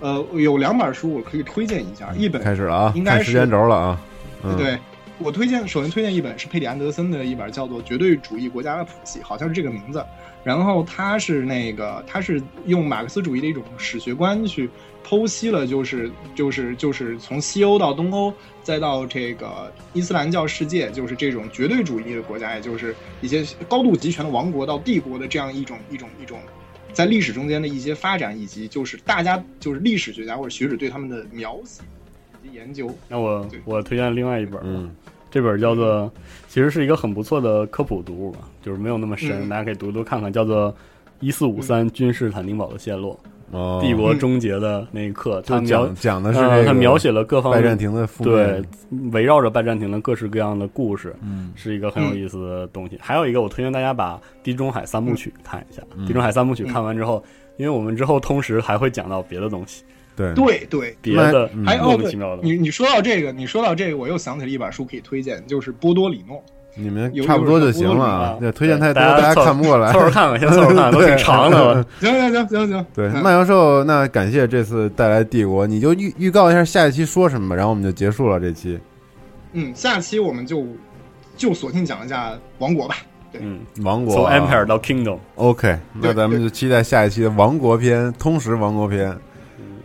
呃，有两本书我可以推荐一下，一本开始了啊，应该是看时间轴了啊。嗯，对我推荐，首先推荐一本是佩里安德森的一本叫做《绝对主义国家的谱系》，好像是这个名字。然后他是那个，他是用马克思主义的一种史学观去剖析了，就是就是就是从西欧到东欧，再到这个伊斯兰教世界，就是这种绝对主义的国家，也就是一些高度集权的王国到帝国的这样一种一种一种。在历史中间的一些发展，以及就是大家就是历史学家或者学者对他们的描写以及研究，那我我推荐另外一本，嗯，这本叫做，其实是一个很不错的科普读物吧，就是没有那么深，嗯。大家可以读读看看，叫做《一四五三君士坦丁堡的陷落》哦，帝国终结的那一刻，就他描讲讲的是呃，这个他描写了各方拜占庭的对。围绕着拜占庭的各式各样的故事，嗯。是一个很有意思的东西。还有一个，我推荐大家把《地中海三部曲》看一下，嗯地中海三部曲》看完之后，因为我们之后通时还会讲到别的东西，对对对，别的嗯还有莫名其妙的。你你说到这个，你说到这个，我又想起了一本书可以推荐，就是波多里诺。你们有差不多就行了啊。有这推荐太多，大家看不过来 凑。合看看，先凑合看，都挺长的。行行行行行，对，嗯麦教授，那感谢这次带来帝国，你就预预告一下下一期说什么吧，然后我们就结束了这期。嗯，下期我们就就索性讲一下王国吧。嗯，王国从啊 Empire 到 Kingdom，OK，那咱们就期待下一期的王国篇，通识王国篇，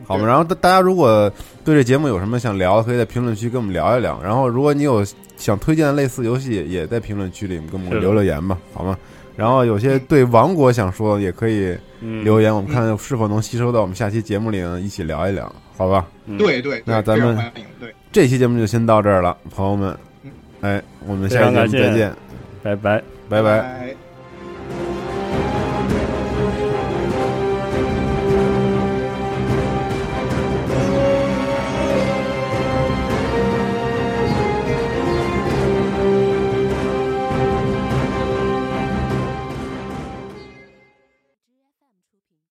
好吗？然后大大家如果对这节目有什么想聊的，可以在评论区跟我们聊一聊。然后如果你有想推荐的类似游戏，也在评论区里跟我们留留言吧，好吗？然后有些对王国想说的，也可以嗯，留言，我们看是否能吸收到我们下期节目里呢一起聊一聊，好吧？嗯，对对，那咱们这期节目就先到这儿了，朋友们嗯，哎，我们下期再见，拜拜。拜拜。拜